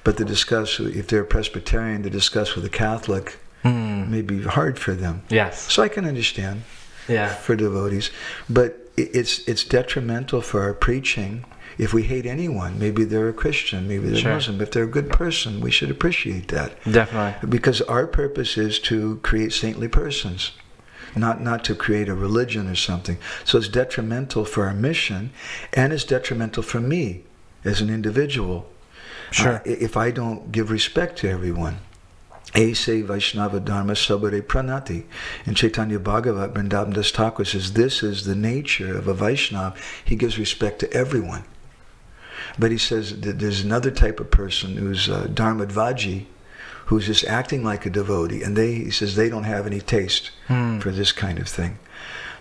Speaker 3: but to discuss, if they're Presbyterian, to discuss with a Catholic
Speaker 2: Hmm.
Speaker 3: may be hard for them.
Speaker 2: Yes.
Speaker 3: So I can understand
Speaker 2: Yeah.
Speaker 3: for devotees, but it's it's detrimental for our preaching if we hate anyone. Maybe they're a Christian, maybe they're
Speaker 2: Sure.
Speaker 3: Muslim. If they're a good person, we should appreciate that
Speaker 2: Definitely.
Speaker 3: because our purpose is to create saintly persons. Not, not to create a religion or something. So it's detrimental for our mission, and it's detrimental for me as an individual.
Speaker 2: Sure.
Speaker 3: Uh, if I don't give respect to everyone. Ase Vaishnava Dharma Sabare Pranati. In Chaitanya Bhagavat, Vrindavan Das Thakur says this is the nature of a Vaishnava. He gives respect to everyone. But he says that there's another type of person who's uh, Dharmadvaji, who's just acting like a devotee, and they he says they don't have any taste
Speaker 2: Hmm.
Speaker 3: for this kind of thing.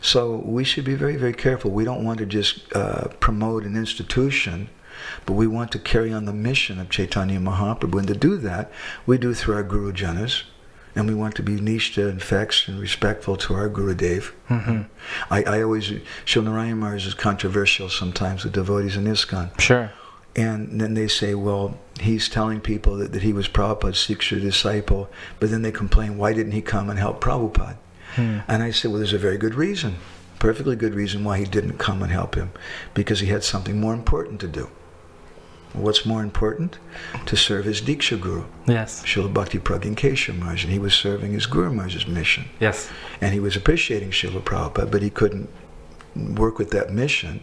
Speaker 3: So we should be very, very careful. We don't want to just uh, promote an institution, but we want to carry on the mission of Chaitanya Mahaprabhu. And to do that, we do through our Guru Janas, and we want to be nishta and fixed and respectful to our Guru Dev.
Speaker 2: Mhm.
Speaker 3: I, I always, Srila Narayan Maharaj is controversial sometimes with devotees in ISKCON.
Speaker 2: Sure.
Speaker 3: And then they say, well, he's telling people that, that he was Prabhupada's Siksha disciple, but then they complain, why didn't he come and help Prabhupada?
Speaker 2: Hmm.
Speaker 3: And I said, well, there's a very good reason, perfectly good reason why he didn't come and help him, because he had something more important to do. What's more important? To serve his Diksha Guru,
Speaker 2: Yes.
Speaker 3: Srila Bhakti Pragyan Keshav Maharaj, and he was serving his Guru Maharaj's mission.
Speaker 2: Yes.
Speaker 3: And he was appreciating Srila Prabhupada, but he couldn't work with that mission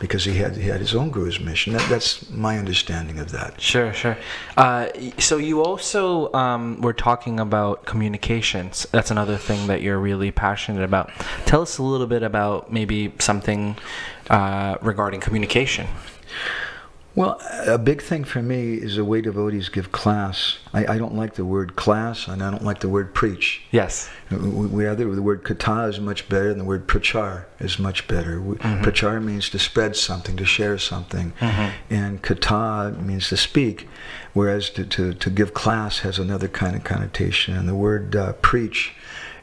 Speaker 3: because he had, he had his own Guru's mission. That, that's my understanding of that.
Speaker 2: Sure, sure. Uh, so you also um, were talking about communications. That's another thing that you're really passionate about. Tell us a little bit about maybe something uh, regarding communication.
Speaker 3: Well, a big thing for me is the way devotees give class. I, I don't like the word class, and I don't like the word preach.
Speaker 2: Yes.
Speaker 3: We, we either the word katha is much better, and the word prachar is much better. We, Prachar means to spread something, to share something, and katha means to speak, whereas to, to, to give class has another kind of connotation. And the word uh, preach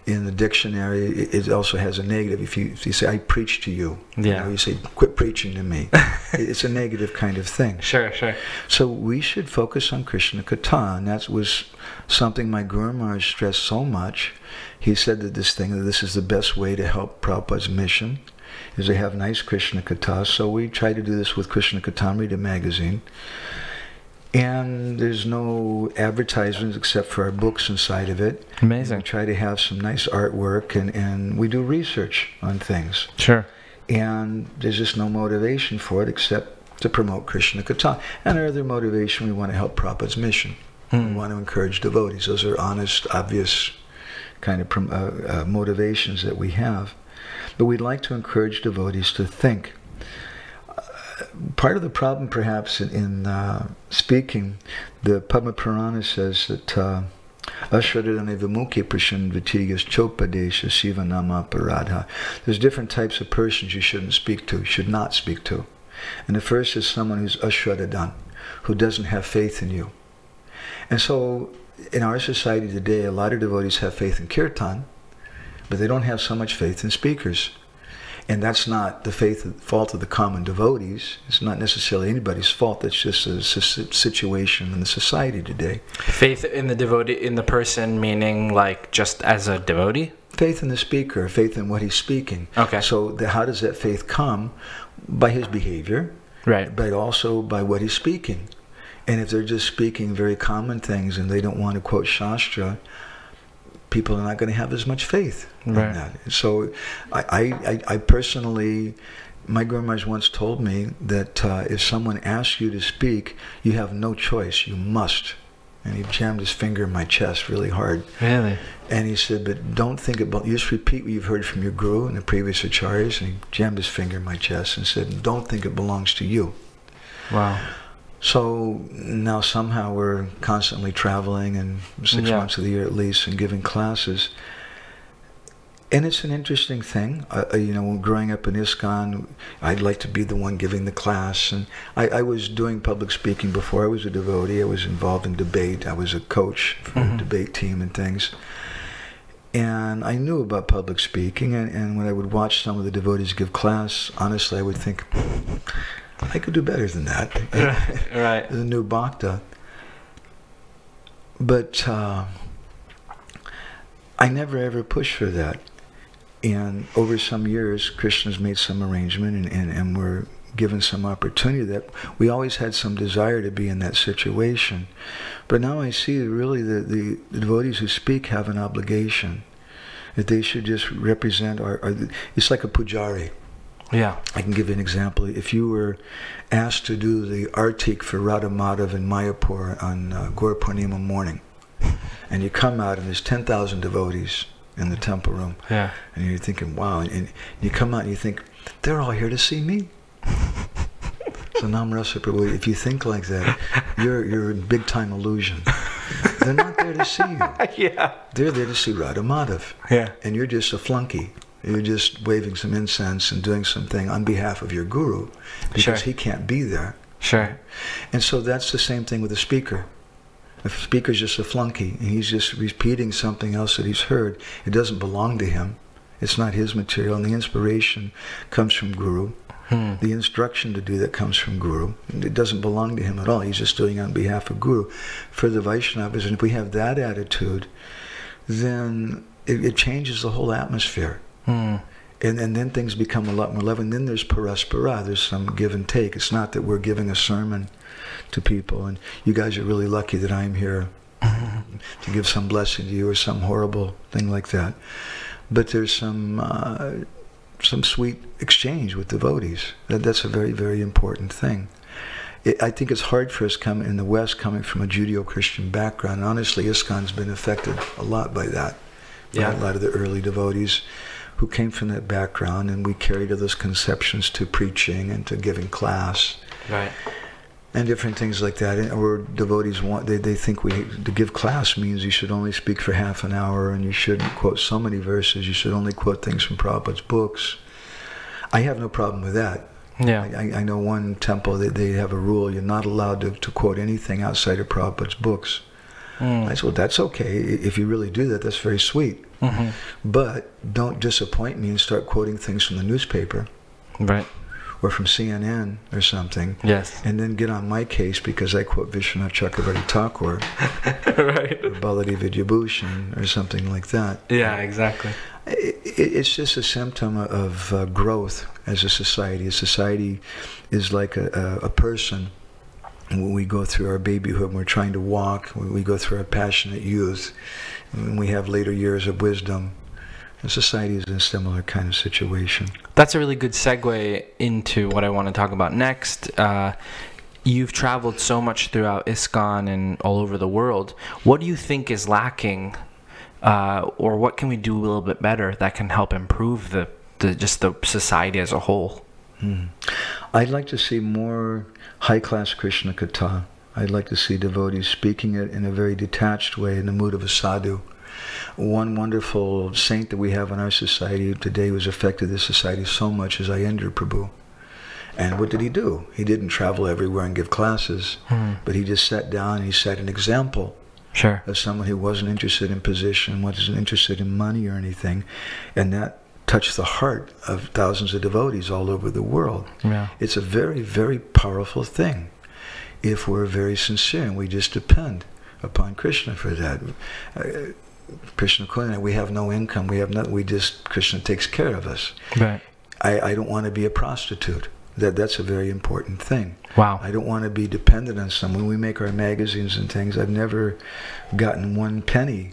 Speaker 3: in the dictionary it, also has a negative. If you if you say I preach to you, you, know, you say quit preaching to me. [laughs] it's a negative kind of thing.
Speaker 2: Sure, sure.
Speaker 3: So we should focus on Krishna Katha, and that was something my Guru Maharaj stressed so much. He said that this thing, that this is the best way to help Prabhupada's mission, is to have nice Krishna Katha. So we try to do this with Krishna Kathamrita magazine. And there's no advertisements except for our books inside of it.
Speaker 2: Amazing.
Speaker 3: We try to have some nice artwork, and, and we do research on things
Speaker 2: Sure.
Speaker 3: and there's just no motivation for it except to promote Krishna Katha. And our other motivation, we want to help Prabhupada's mission. We
Speaker 2: Hmm.
Speaker 3: want to encourage devotees. Those are honest, obvious kind of uh, uh, motivations that we have. But we'd like to encourage devotees to think. Part of the problem, perhaps, in, in uh, speaking, the Padma Purana says that uh, Ashradana Vimuki Prashan Vitigas Chopadesha Siva Nama Paradha. There's different types of persons you shouldn't speak to, should not speak to. And the first is someone who's Ashwadadan, who doesn't have faith in you. And so in our society today, a lot of devotees have faith in kirtan, but they don't have so much faith in speakers. And that's not the faith fault of the common devotees. It's not necessarily anybody's fault. That's just a, situation in the society today.
Speaker 2: Faith in the devotee, in the person, meaning like just as a devotee.
Speaker 3: Faith in the speaker, faith in what he's speaking.
Speaker 2: Okay.
Speaker 3: So the, how does that faith come? By his behavior,
Speaker 2: Right.
Speaker 3: but also by what he's speaking. And if they're just speaking very common things and they don't want to quote Shastra, people are not going to have as much faith
Speaker 2: Right.
Speaker 3: in that. So I, I, I- personally, my Guru Maharaj once told me that uh, if someone asks you to speak, you have no choice. You must. And he jammed his finger in my chest really hard.
Speaker 2: Really?
Speaker 3: And he said, but don't think about, you just repeat what you've heard from your guru and the previous acharyas. And he jammed his finger in my chest and said, don't think it belongs to you.
Speaker 2: Wow.
Speaker 3: So now somehow we're constantly traveling and six
Speaker 2: Yeah.
Speaker 3: months of the year at least and giving classes. And it's an interesting thing. Uh, you know, growing up in ISKCON, I'd like to be the one giving the class. And I, I was doing public speaking before I was a devotee. I was involved in debate. I was a coach for
Speaker 2: Mhm.
Speaker 3: a debate team and things. And I knew about public speaking. And, and when I would watch some of the devotees give class, honestly, I would think, I could do better than that. [laughs]
Speaker 2: right.
Speaker 3: the new bhakta. But uh, I never ever pushed for that. And over some years, Krishna's made some arrangement and, and, and we're given some opportunity that we always had some desire to be in that situation. But now I see really the, the, the devotees who speak have an obligation. That they should just represent our, our it's like a pujari.
Speaker 2: Yeah.
Speaker 3: I can give you an example. If you were asked to do the artik for Radha Madhav in Mayapur on uh, Gaur Purnima morning, and you come out and there's 10,000 devotees in the temple room,
Speaker 2: Yeah.
Speaker 3: and you're thinking, wow, and, and you come out and you think, they're all here to see me. [laughs] so Namrasa Prabhu, if you think like that, you're, you're in big time illusion. They're not there to see you. [laughs]
Speaker 2: yeah.
Speaker 3: They're there to see Radha Madhav
Speaker 2: Yeah.
Speaker 3: and you're just a flunky. You're just waving some incense and doing something on behalf of your guru because
Speaker 2: Sure.
Speaker 3: he can't be there.
Speaker 2: Sure.
Speaker 3: And so that's the same thing with the speaker. The speaker's just a flunky and he's just repeating something else that he's heard, it doesn't belong to him. It's not his material, and the inspiration comes from guru.
Speaker 2: Hmm.
Speaker 3: The instruction to do that comes from Guru. It doesn't belong to him at all. He's just doing it on behalf of Guru. For the Vaishnavas, and if we have that attitude, then it, it changes the whole atmosphere.
Speaker 2: Hmm.
Speaker 3: And, and then things become a lot more loving. Then there's paraspara, there's some give and take. It's not that we're giving a sermon to people, and you guys are really lucky that I'm here [laughs] to give some blessing to you or some horrible thing like that. But there's some uh, some sweet exchange with devotees. That, that's a very, very important thing. It, I think it's hard for us come in the West, coming from a Judeo-Christian background. Honestly, ISKCON's been affected a lot by that. by
Speaker 2: Yeah.
Speaker 3: A lot of the early devotees who came from that background, and we carried those conceptions to preaching and to giving class
Speaker 2: Right.
Speaker 3: and different things like that. And- Or devotees want they, they think we to give class means you should only speak for half an hour and you shouldn't quote so many verses. You should only quote things from Prabhupada's books. I have no problem with that.
Speaker 2: Yeah.
Speaker 3: I, I know one temple that they have a rule: you're not allowed to, to quote anything outside of Prabhupada's books.
Speaker 2: Hmm.
Speaker 3: I said, well, that's okay. If you really do that, that's very sweet.
Speaker 2: Mhm.
Speaker 3: But don't disappoint me and start quoting things from the newspaper
Speaker 2: Right.
Speaker 3: or from CNN or something
Speaker 2: Yes.
Speaker 3: and then get on my case because I quote Vishwanath Chakravarti Thakur [laughs]
Speaker 2: right.
Speaker 3: or Baladev Vidyabhushan or something like that.
Speaker 2: Yeah. Exactly.
Speaker 3: I- I- It's just a symptom of uh, growth as a society. A society is like a, a, a person. When we go through our babyhood, we're trying to walk. When we go through our passionate youth, when we have later years of wisdom, and society is in a similar kind of situation.
Speaker 2: That's a really good segue into what I want to talk about next. Uh, you've traveled so much throughout ISKCON and all over the world. What do you think is lacking, uh, or what can we do a little bit better that can help improve the, the just the society as a whole?
Speaker 3: Hmm. I'd like to see more high-class Krishna Katha. I'd like to see devotees speaking it in a very detached way, in the mood of a sadhu. One wonderful saint that we have in our society today who's affected this society so much is Aindra Prabhu. And what did he do? He didn't travel everywhere and give classes, hmm. but he just sat down and he set an example
Speaker 2: Sure.
Speaker 3: of someone who wasn't interested in position, wasn't interested in money or anything, and that touched the heart of thousands of devotees all over the world.
Speaker 2: Yeah.
Speaker 3: It's a very, very powerful thing if we're very sincere and we just depend upon Krishna for that. Uh, Krishna Kuna, we have no income, we have nothing, we just, Krishna takes care of us.
Speaker 2: Right.
Speaker 3: I, I don't want to be a prostitute. That, that's a very important thing.
Speaker 2: Wow.
Speaker 3: I don't want to be dependent on someone. We make our magazines and things. I've never gotten one penny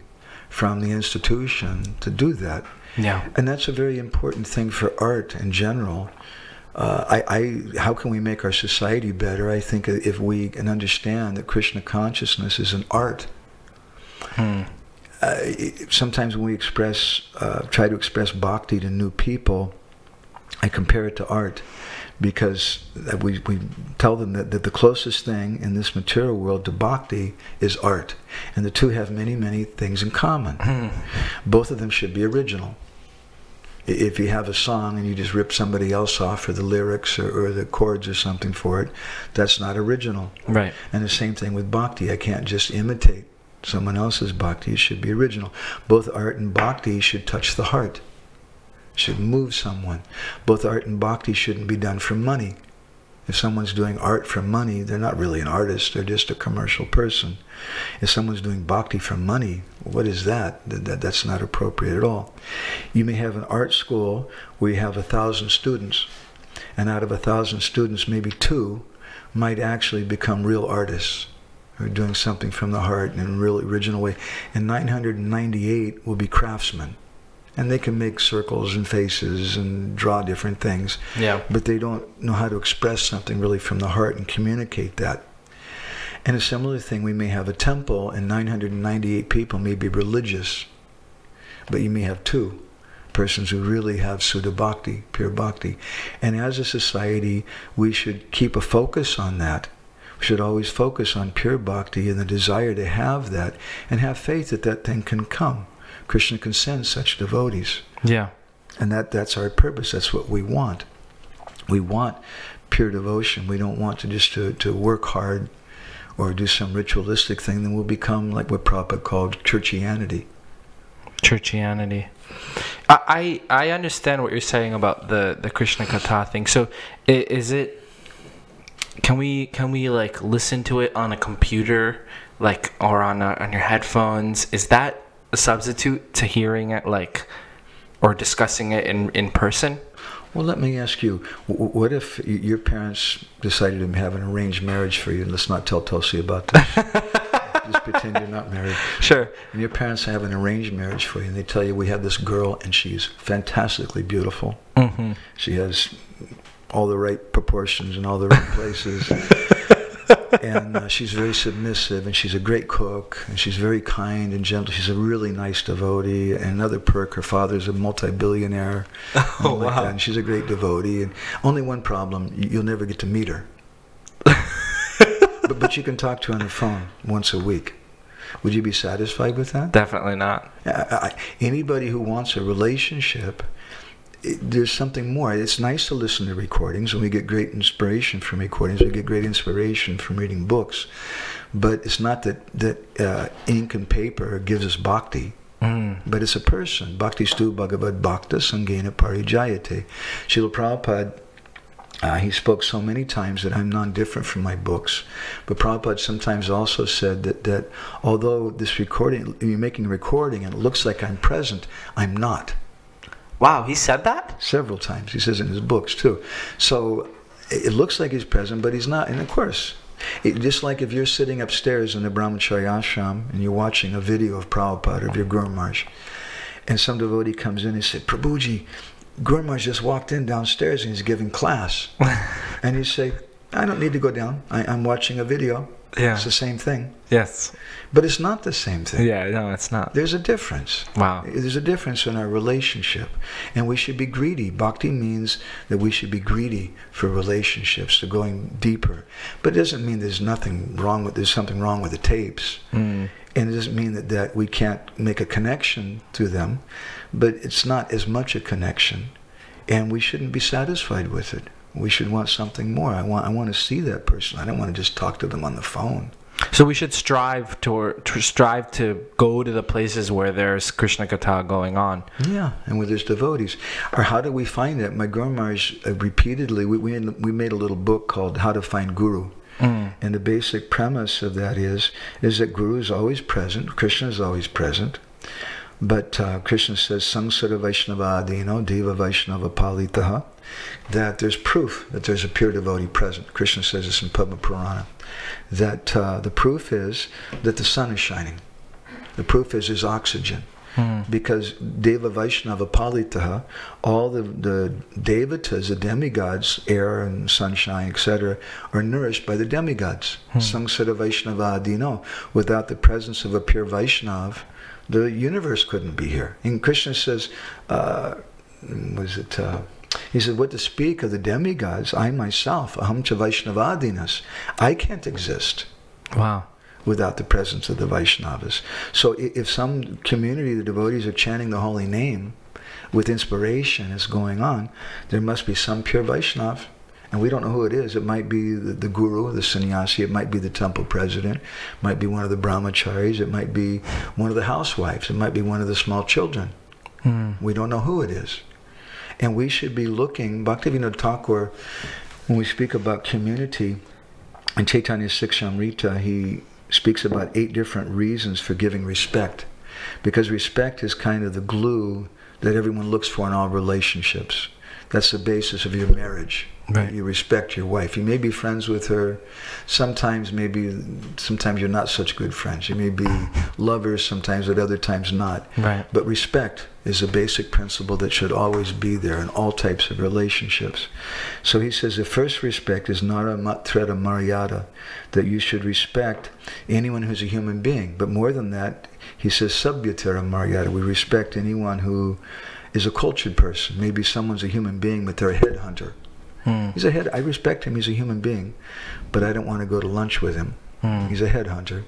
Speaker 3: from the institution to do that.
Speaker 2: Yeah.
Speaker 3: And that's a very important thing for art in general. uh, I, I, how can we make our society better? I think if we can understand that Krishna consciousness is an art. Hmm. Uh, sometimes when we express, uh, try to express bhakti to new people, I compare it to art because we, we tell them that, that the closest thing in this material world to bhakti is art. And the two have many, many things in common. Hmm. Both of them should be original if you have a song and you just rip somebody else off for the lyrics or, or, the chords or something for it, that's not original.
Speaker 2: Right.
Speaker 3: And the same thing with bhakti. I can't just imitate someone else's bhakti. It should be original. Both art and bhakti should touch the heart, should move someone. Both art and bhakti shouldn't be done for money. If someone's doing art for money, they're not really an artist, they're just a commercial person. If someone's doing bhakti for money, what is that? that that's not appropriate at all. You may have an art school where you have a thousand students, and out of a thousand students, maybe two might actually become real artists who are doing something from the heart in a real original way. And 998 will be craftsmen and they can make circles and faces and draw different things.
Speaker 2: Yeah.
Speaker 3: But they don't know how to express something really from the heart and communicate that. And a similar thing, we may have a temple and 998 people may be religious, but you may have two persons who really have Shuddha Bhakti, pure Bhakti. And as a society, we should keep a focus on that. We should always focus on pure Bhakti and the desire to have that and have faith that that thing can come. Krishna can send such devotees.
Speaker 2: Yeah.
Speaker 3: And that, that's our purpose. That's what we want. We want pure devotion. We don't want to just to, to work hard or do some ritualistic thing. Then we'll become like what Prabhupada called churchianity.
Speaker 2: Churchianity. I, I understand what you're saying about the, the Krishna Katha thing. So is it can we can we like listen to it on a computer like or on a, on your headphones? Is that a substitute to hearing it like or discussing it in, in person?
Speaker 3: Well, let me ask you, what if your parents decided to have an arranged marriage for you? And let's not tell Tulsi about this. [laughs] Just pretend you're not married.
Speaker 2: Sure.
Speaker 3: And your parents have an arranged marriage for you, and they tell you, we have this girl, and she's fantastically beautiful. Mm-hmm. She has all the right proportions in all the right places. [laughs] and uh, she's very submissive, and she's a great cook, and she's very kind and gentle. She's a really nice devotee. And another perk, her father's a multi-billionaire. [laughs]
Speaker 2: Oh, wow.
Speaker 3: Like and she's a great devotee. And only one problem, you'll never get to meet her. [laughs] but, but you can talk to her on the phone once a week. Would you be satisfied with that?
Speaker 2: Definitely not.
Speaker 3: I, I, anybody who wants a relationship there's something more. It's nice to listen to recordings, and we get great inspiration from recordings. We get great inspiration from reading books, but it's not that that uh, ink and paper gives us bhakti. Mm. But it's a person. Bhakti stu bhagavad bhakta sangena parijayate. Srila Prabhupada, uh, he spoke so many times that I'm non-different from my books. But Prabhupada sometimes also said that, that although this recording, you're making a recording and it looks like I'm present, I'm not.
Speaker 2: Wow, he said that?
Speaker 3: Several times. He says in his books too. So it looks like he's present, but he's not. And of course, it, just like if you're sitting upstairs in the Brahmacharya ashram and you're watching a video of Prabhupada of your Guru Maharaj, and some devotee comes in and says, Prabhuji, Guru Maharaj just walked in downstairs and he's giving class. [laughs] and you say, I don't need to go down. I, I'm watching a video.
Speaker 2: Yeah.
Speaker 3: It's the same thing.
Speaker 2: Yes.
Speaker 3: But it's not the same thing.
Speaker 2: Yeah, no, it's not.
Speaker 3: There's a difference.
Speaker 2: Wow.
Speaker 3: There's a difference in our relationship. And we should be greedy. Bhakti means that we should be greedy for relationships, to going deeper. But it doesn't mean there's nothing wrong with, there's something wrong with the tapes. Mm. And it doesn't mean that, that we can't make a connection to them. But it's not as much a connection. And we shouldn't be satisfied with it we should want something more. I want I want to see that person. I don't want to just talk to them on the phone.
Speaker 2: So we should strive to, to strive to go to the places where there's Krishna Katha going on.
Speaker 3: Yeah, and where there's devotees. Or how do we find that? My Guru uh, repeatedly we, we we made a little book called How to Find Guru. Mm. And the basic premise of that is is that Guru is always present, Krishna is always present. But uh, Krishna says, Sangsara Vaishnava Adino, Deva Vaishnava Palitaha that there's proof that there's a pure devotee present. Krishna says this in Padma Purana. That uh, the proof is that the sun is shining. The proof is there's oxygen. because Deva Vaishnava Palitaha, all the, the Devatas, the demigods, air and sunshine, etc., are nourished by the demigods. Sangsara Vaishnava Adino. Without the presence of a pure Vaishnav, the universe couldn't be here. And Krishna says, uh, was it? Uh, he said, what to speak of the demigods, I myself, aham Vaishnavadinas, I can't exist
Speaker 2: Wow.
Speaker 3: without the presence of the Vaishnavas. So if some community, the devotees are chanting the holy name with inspiration is going on, there must be some pure Vaishnav. And we don't know who it is. It might be the, the guru, the sannyasi. It might be the temple president. It might be one of the brahmacharis. It might be one of the housewives. It might be one of the small children. Hmm. We don't know who it is. And we should be looking, Bhaktivinoda Thakur, when we speak about community, in Chaitanya Sikshamrita, he speaks about eight different reasons for giving respect. Because respect is kind of the glue that everyone looks for in all relationships. That's the basis of your marriage.
Speaker 2: Right.
Speaker 3: You respect your wife. You may be friends with her. Sometimes maybe sometimes you're not such good friends. You may be lovers sometimes, at other times not.
Speaker 2: Right.
Speaker 3: But respect is a basic principle that should always be there in all types of relationships. So he says the first respect is nara matreta maryada, that you should respect anyone who's a human being. But more than that, he says sabhyatera maryada. We respect anyone who is a cultured person. Maybe someone's a human being, but they're a headhunter. Hmm. He's a head. I respect him. He's a human being, but I don't want to go to lunch with him. Hmm. He's a headhunter,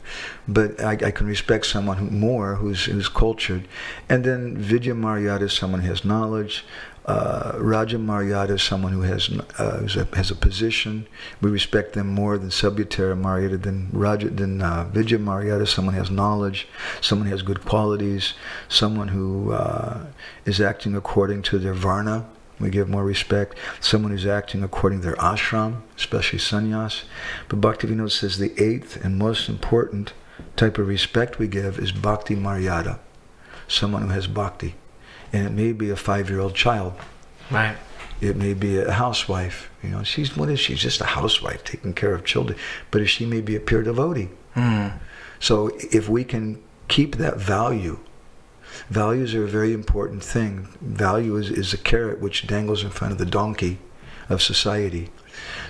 Speaker 3: but I, I can respect someone who, more who's who's cultured. And then Vidya Maryada is someone who has knowledge. Uh, Raja Maryada is someone who has uh, a, has a position. We respect them more than Subhyatara Maryada than Raja than uh, Vidya Maryada. Someone has knowledge, someone has good qualities, someone who uh, is acting according to their varna. We give more respect. Someone who's acting according to their ashram, especially sannyas. But Bhaktivinoda says the eighth and most important type of respect we give is bhakti maryada, someone who has bhakti. And it may be a five-year-old child.
Speaker 2: Right.
Speaker 3: It may be a housewife. You know, she's what is she? She's just a housewife taking care of children. But if she may be a pure devotee. So if we can keep that value, values are a very important thing. Value is, is a carrot which dangles in front of the donkey of society.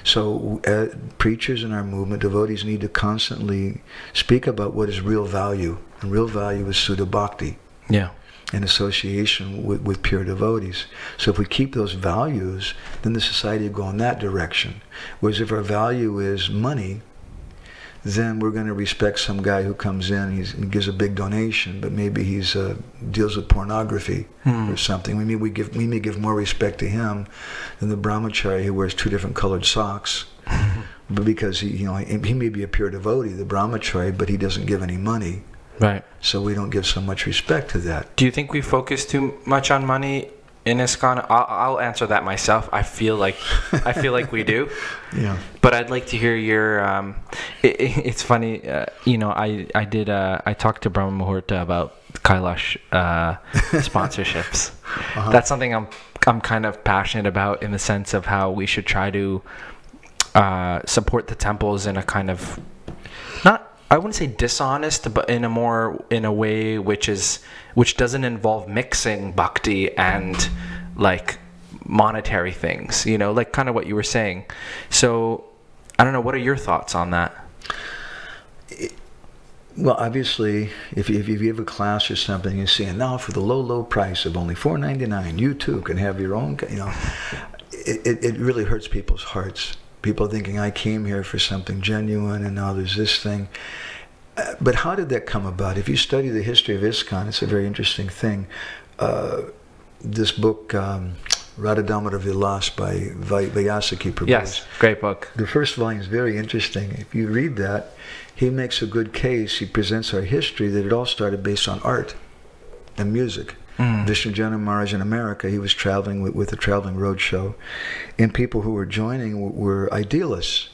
Speaker 3: So uh, preachers in our movement, devotees need to constantly speak about what is real value. And real value is Shuddha Bhakti
Speaker 2: Yeah.
Speaker 3: In association with, with pure devotees. So if we keep those values, then the society will go in that direction. Whereas if our value is money, then we're going to respect some guy who comes in, he's, he gives a big donation, but maybe he's uh, deals with pornography or something. We may we give we may give more respect to him than the brahmachari who wears two different colored socks. [laughs] But because he, you know, he, he may be a pure devotee, the brahmachari, but he doesn't give any money,
Speaker 2: Right.
Speaker 3: so we don't give so much respect to that.
Speaker 2: Do you think we focus too much on money in ISKCON? I'll, I'll answer that myself. I feel like I feel like we do. [laughs]
Speaker 3: Yeah.
Speaker 2: But I'd like to hear your. Um, it, it- it's funny, uh, you know. I I did. Uh, I talked to Brahma Muhurta about Kailash uh, [laughs] sponsorships. That's something I'm I'm kind of passionate about in the sense of how we should try to uh, support the temples in a kind of not. I wouldn't say dishonest, but in a more in a way which is which doesn't involve mixing bhakti and like monetary things. You know, like kind of what you were saying. So I don't know. What are your thoughts on that?
Speaker 3: Well, obviously, if if you have a class or something, you see, and now for the low, low price of only four ninety nine, you too can have your own. You know, it, it, it really hurts people's hearts. People thinking I came here for something genuine, and now there's this thing. Uh, but how did that come about? If you study the history of ISKCON, it's a very interesting thing. Uh, this book, um, Radha Damodar Vilas by Vaiyasaki Prabhu.
Speaker 2: Yes, great book.
Speaker 3: The first volume is very interesting. If you read that, he makes a good case. He presents our history that it all started based on art and music. Vishnu Jana Maharaj in America, he was traveling with, with a traveling road show, and people who were joining were, were idealists.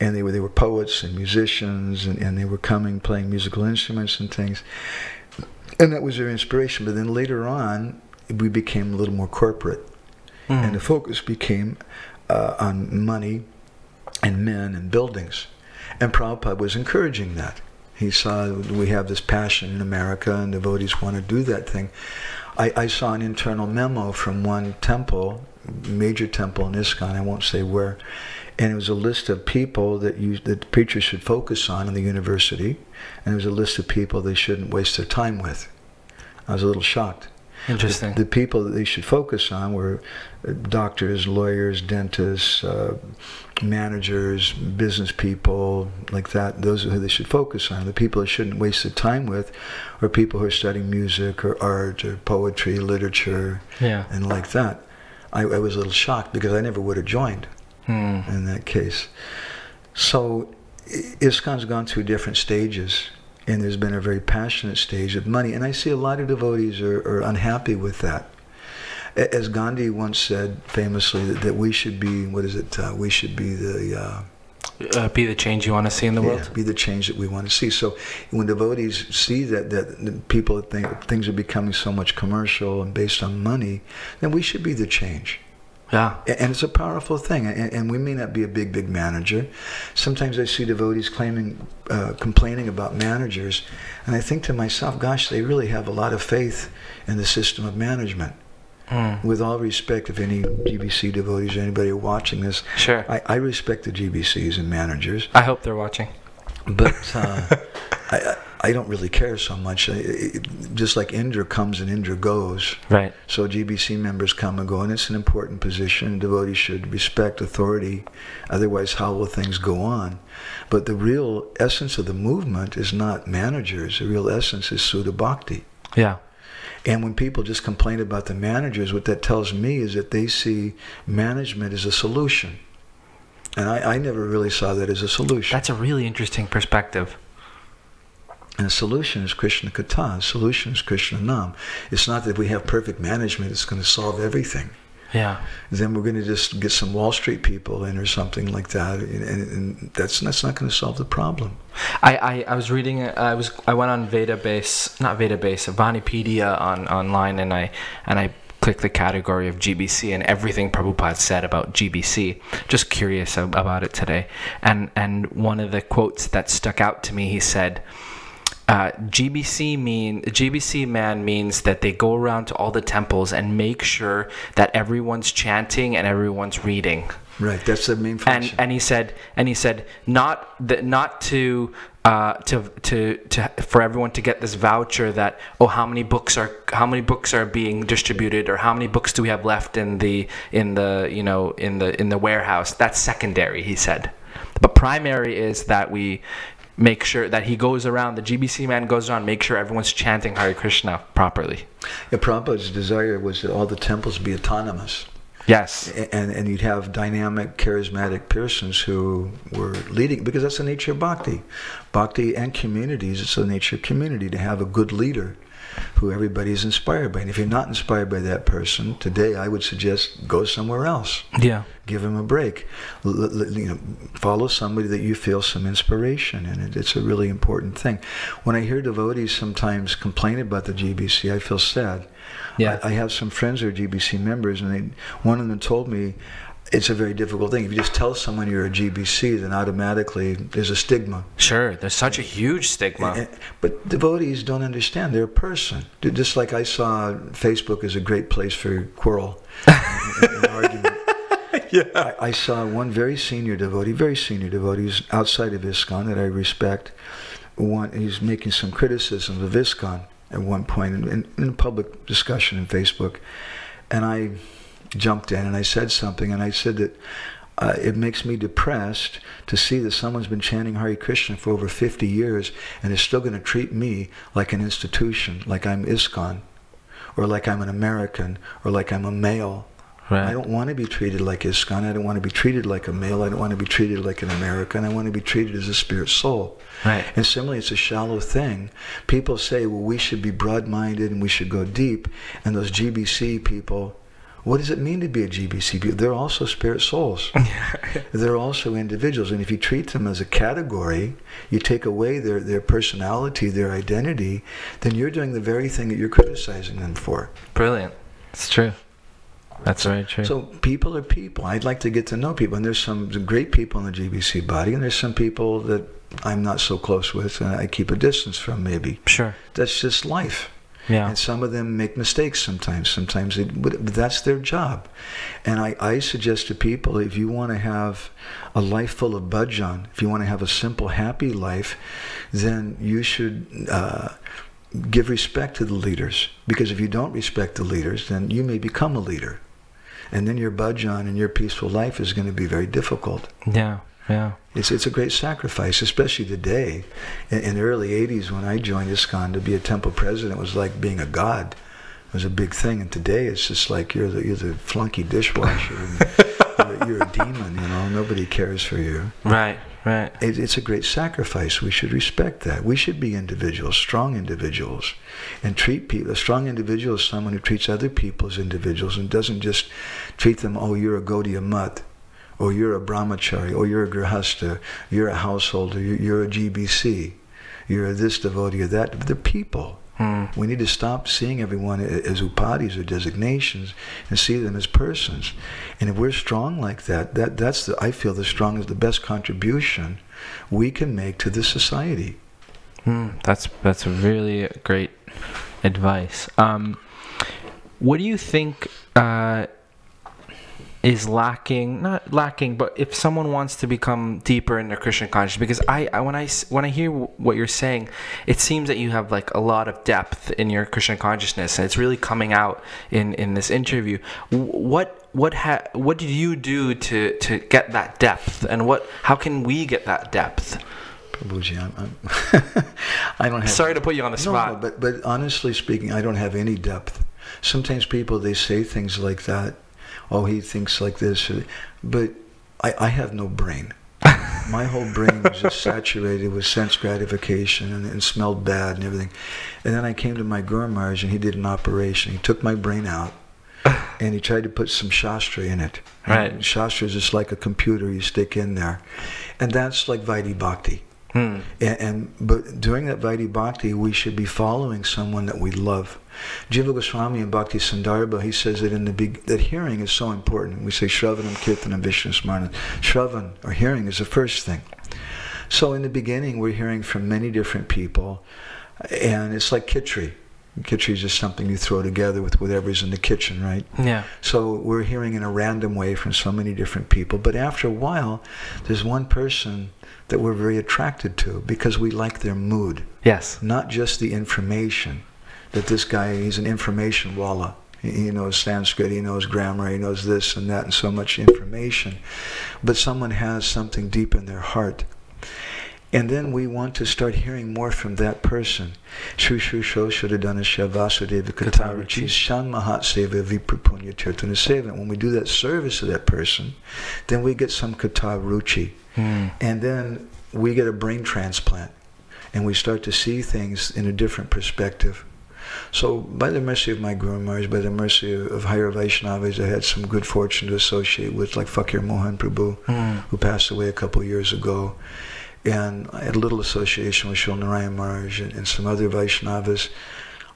Speaker 3: And they were, they were poets and musicians, and, and they were coming playing musical instruments and things. And that was their inspiration. But then later on, we became a little more corporate and the focus became uh, on money and men and buildings. And Prabhupada was encouraging that. He saw we have this passion in America, and devotees want to do that thing. I, I saw an internal memo from one temple, major temple in ISKCON, I won't say where, and it was a list of people that you, that preachers should focus on in the university, and it was a list of people they shouldn't waste their time with. I was a little shocked.
Speaker 2: Interesting.
Speaker 3: The, the people that they should focus on were uh, doctors, lawyers, dentists, uh, managers, business people, like that. Those are who they should focus on. The people they shouldn't waste their time with are people who are studying music or art or poetry, literature,
Speaker 2: yeah.
Speaker 3: and like that. I, I was a little shocked because I never would have joined
Speaker 2: Hmm.
Speaker 3: in that case. So ISKCON's gone through different stages, and there's been a very passionate stage of money, and I see a lot of devotees are, are unhappy with that. As Gandhi once said famously, that, that we should be, what is it, uh, we should be the, uh,
Speaker 2: Uh, be the change you want to see in the world.
Speaker 3: yeah, be the change that we want to see. So when devotees see that, that people think things are becoming so much commercial and based on money, then we should be the change.
Speaker 2: Yeah.
Speaker 3: And it's a powerful thing. And, and we may not be a big, big manager. Sometimes I see devotees claiming, uh, complaining about managers, and I think to myself, gosh, they really have a lot of faith in the system of management.
Speaker 2: Hmm.
Speaker 3: With all respect, if any GBC devotees or anybody are watching this,
Speaker 2: Sure.
Speaker 3: I, I respect the GBCs and managers,
Speaker 2: I hope they're watching.
Speaker 3: but uh, [laughs] I, I don't really care so much. It, just like Indra comes and Indra goes,
Speaker 2: Right.
Speaker 3: so GBC members come and go, and it's an important position. Devotees should respect authority, otherwise, how will things go on? But the real essence of the movement is not managers. The real essence is Shuddha Bhakti.
Speaker 2: Yeah.
Speaker 3: And when people just complain about the managers, what that tells me is that they see management as a solution. And I, I never really saw that as a solution.
Speaker 2: That's a really interesting perspective.
Speaker 3: And the solution is Krishna Katha. The solution is Krishna Nam. It's not that we have perfect management, it's going to solve everything.
Speaker 2: Yeah.
Speaker 3: then we're going to just get some Wall Street people in or something like that, and, and that's that's not going to solve the problem.
Speaker 2: I, I, I was reading uh, I was I went on Veda base not Veda base Vanipedia on online and I and I clicked the category of GBC and everything Prabhupada said about GBC just curious about it today and and one of the quotes that stuck out to me he said uh, GBC mean GBC man means that they go around to all the temples and make sure that everyone's chanting and everyone's reading.
Speaker 3: Right, that's the main
Speaker 2: and
Speaker 3: function.
Speaker 2: and he said and he said not that not to uh, to to to for everyone to get this voucher that oh how many books are how many books are being distributed or how many books do we have left in the in the you know in the in the warehouse? That's secondary he said. But primary is that we make sure that he goes around the GBC man goes around make sure everyone's chanting Hare Krishna properly.
Speaker 3: Yeah, Prabhupada's desire was that all the temples be autonomous,
Speaker 2: yes.
Speaker 3: And and you'd have dynamic, charismatic persons who were leading, because that's the nature of bhakti. Bhakti and communities, it's the nature of community to have a good leader who everybody is inspired by. And if you're not inspired by that person today, I would suggest go somewhere else.
Speaker 2: yeah
Speaker 3: give him a break. L- l- you know, follow somebody that you feel some inspiration in. It. It's a really important thing. When I hear devotees sometimes complain about the GBC, I feel sad.
Speaker 2: Yeah.
Speaker 3: I, I have some friends who are GBC members, and they, one of them told me it's a very difficult thing. If you just tell someone you're a GBC, then automatically there's a stigma.
Speaker 2: sure there's such a huge stigma
Speaker 3: And- But devotees don't understand. They're a person. Just like I saw Facebook is a great place for quarrel and, and argument. I, I saw one very senior devotee, very senior devotee, who's outside of ISKCON that I respect. One, he's making some criticisms of ISKCON at one point in, in, in a public discussion in Facebook. And I jumped in and I said something, and I said that uh, it makes me depressed to see that someone's been chanting Hare Krishna for over 50 years and is still going to treat me like an institution, like I'm ISKCON, or like I'm an American, or like I'm a male.
Speaker 2: Right.
Speaker 3: I don't want to be treated like ISKCON. I don't want to be treated like a male. I don't want to be treated like an American. I want to be treated as a spirit soul.
Speaker 2: Right.
Speaker 3: And similarly, it's a shallow thing. People say, well, we should be broad-minded and we should go deep. And those GBC people, what does it mean to be a GBC? They're also spirit souls. [laughs] They're also individuals. And if you treat them as a category, you take away their, their personality, their identity, then you're doing the very thing that you're criticizing them for.
Speaker 2: Brilliant. It's true. That's very true.
Speaker 3: So people are people. I'd like to get to know people, and there's some great people in the GBC body, and there's some people that I'm not so close with, and I keep a distance from. Maybe
Speaker 2: sure.
Speaker 3: that's just life.
Speaker 2: Yeah.
Speaker 3: And some of them make mistakes sometimes. Sometimes they, but that's their job. And I, I suggest to people if you want to have a life full of bhajan, if you want to have a simple, happy life, then you should uh, give respect to the leaders. Because if you don't respect the leaders, then you may become a leader. And then your bhajan and your peaceful life is going to be very difficult.
Speaker 2: Yeah. Yeah.
Speaker 3: It's, it's a great sacrifice, especially today. In, in the early 80s, when I joined ISKCON, to be a temple president was like being a god. It was a big thing. And today, it's just like you're the, you're the flunky dishwasher. and [laughs] you're, you're a demon, you know. Nobody cares for you.
Speaker 2: Right. Right.
Speaker 3: It, it's a great sacrifice. We should respect that. We should be individuals, strong individuals, and treat people. A strong individual is someone who treats other people as individuals and doesn't just treat them, oh, you're a Gaudiya Mutt or you're a brahmachari, or you're a grihasta, you're a householder, you're, a GBC, you're this devotee or that. They're people.
Speaker 2: Hmm.
Speaker 3: We need to stop seeing everyone as upadhis or designations and see them as persons. And if we're strong like that, that that's the, I feel the strongest, the best contribution we can make to this society.
Speaker 2: Hmm, that's that's really great advice. Um, what do you think uh, is lacking? Not lacking, but if someone wants to become deeper in their Krishna consciousness, because I, I when I when I hear what you're saying, it seems that you have like a lot of depth in your Krishna consciousness, and it's really coming out in in this interview. What what ha- what did you do to to get that depth, and what how can we get that depth?
Speaker 3: Prabhuji, I'm, I'm [laughs] I don't have.
Speaker 2: Sorry to put you on the
Speaker 3: No,
Speaker 2: spot.
Speaker 3: no, but but honestly speaking, I don't have any depth. Sometimes people they say things like that. Oh, he thinks like this, but I, I have no brain. [laughs] My whole brain was just saturated with sense gratification and, and smelled bad and everything. And then I came to my Guru Maharaj and he did an operation. He took my brain out [sighs] and he tried to put some Shastra in it. And
Speaker 2: Right.
Speaker 3: Shastra is just like a computer you stick in there. And that's like Vaidhi Bhakti.
Speaker 2: Hmm.
Speaker 3: And, and but during that Vaidhi Bhakti, we should be following someone that we love. Jiva Goswami in Bhakti Sandarbha, he says that in the big, that hearing is so important. We say Shravanam, Kirtanam, Vishnu. Shravan, or hearing, is the first thing. So in the beginning, we're hearing from many different people, and it's like kitri. Kitri is just something you throw together with whatever's in the kitchen, right?
Speaker 2: Yeah.
Speaker 3: So we're hearing in a random way from so many different people. But after a while, there's one person that we're very attracted to because we like their mood,
Speaker 2: Yes.
Speaker 3: not just the information. That this guy, he's an information walla. He knows Sanskrit, he knows grammar, he knows this and that, and so much information. But someone has something deep in their heart. And then we want to start hearing more from that person. Shri Shri Shoshadadana Vasudeva Katarachi Shan Mahat Seva Viprapunya Tirtana Seva. When we do that service to that person, then we get some Katha Ruchi.
Speaker 2: Hmm.
Speaker 3: And then we get a brain transplant. And we start to see things in a different perspective. So, by the mercy of my Guru Maharaj, by the mercy of higher Vaishnavas, I had some good fortune to associate with, like Fakir Mohan Prabhu,
Speaker 2: Hmm.
Speaker 3: who passed away a couple of years ago. And I had a little association with Srila Narayan Maharaj and, and some other Vaishnavas.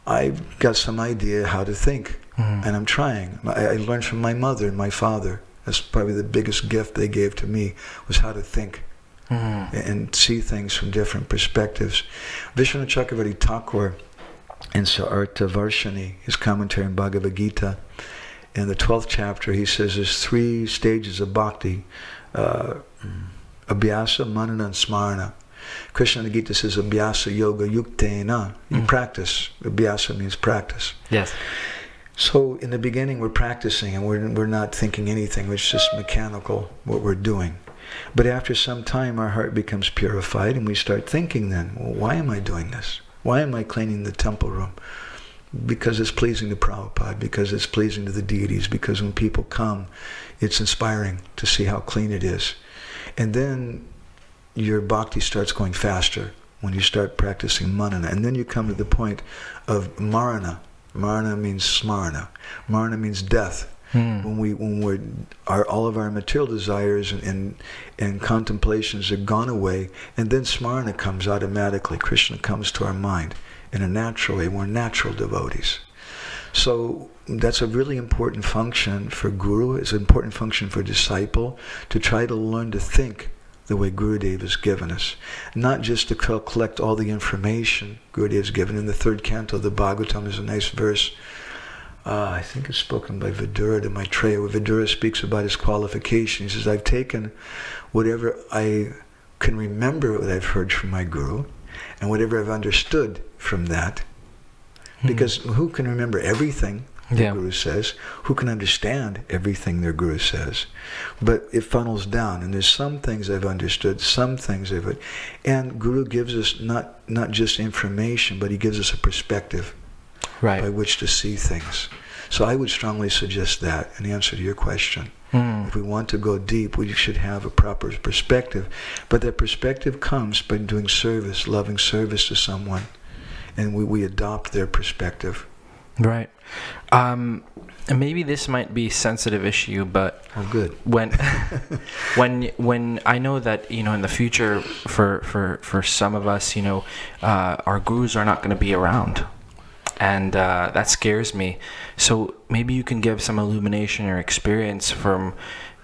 Speaker 3: I've got some idea how to think,
Speaker 2: Mhm.
Speaker 3: and I'm trying. I, I learned from my mother and my father. That's probably the biggest gift they gave to me was how to think
Speaker 2: Hmm.
Speaker 3: and see things from different perspectives. Vishwanath Chakravarti Thakur in Sarartha Varshini, his commentary on Bhagavad Gita, in the 12th chapter, he says there's three stages of bhakti uh, Abhyasa, Manana, and Smarana. Krishna in the Gita says Abhyasa Yoga Yuktena. You
Speaker 2: Mm.
Speaker 3: practice. Abhyasa means practice.
Speaker 2: Yes.
Speaker 3: So in the beginning, we're practicing and we're, we're not thinking anything. It's just mechanical what we're doing. But after some time, our heart becomes purified and we start thinking then, well, why am I doing this? Why am I cleaning the temple room? Because it's pleasing to Prabhupada, because it's pleasing to the deities, because when people come, it's inspiring to see how clean it is. And then your bhakti starts going faster when you start practicing manana. And then you come to the point of marana. Marana means smarana. Marana means death.
Speaker 2: Hmm.
Speaker 3: When we when we're our all of our material desires and, and and contemplations are gone away, and then smarana comes automatically. Krishna comes to our mind in a natural way. We're natural devotees. So that's a really important function for guru. It's an important function for disciple to try to learn to think the way Gurudev has given us. Not just to co- collect all the information Gurudev has given. In the third canto of the Bhagavatam is a nice verse. Uh, I think it's spoken by Vidura to Maitreya, where Vidura speaks about his qualification. He says, I've taken whatever I can remember that I've heard from my Guru, and whatever I've understood from that. Because who can remember everything the
Speaker 2: Yeah.
Speaker 3: Guru says? Who can understand everything their Guru says? But it funnels down, and there's some things I've understood, some things I've, and Guru gives us not not just information, but he gives us a perspective by which to see things. So I would strongly suggest that in answer to your question.
Speaker 2: Hmm.
Speaker 3: If we want to go deep, we should have a proper perspective. But that perspective comes by doing service, loving service to someone. And we, we adopt their perspective.
Speaker 2: Right. Um, maybe this might be a sensitive issue, but
Speaker 3: Oh, good.
Speaker 2: when [laughs] [laughs] when when I know that you know in the future for for for some of us you know uh, our gurus are not going to be around and uh, that scares me so maybe you can give some illumination or experience from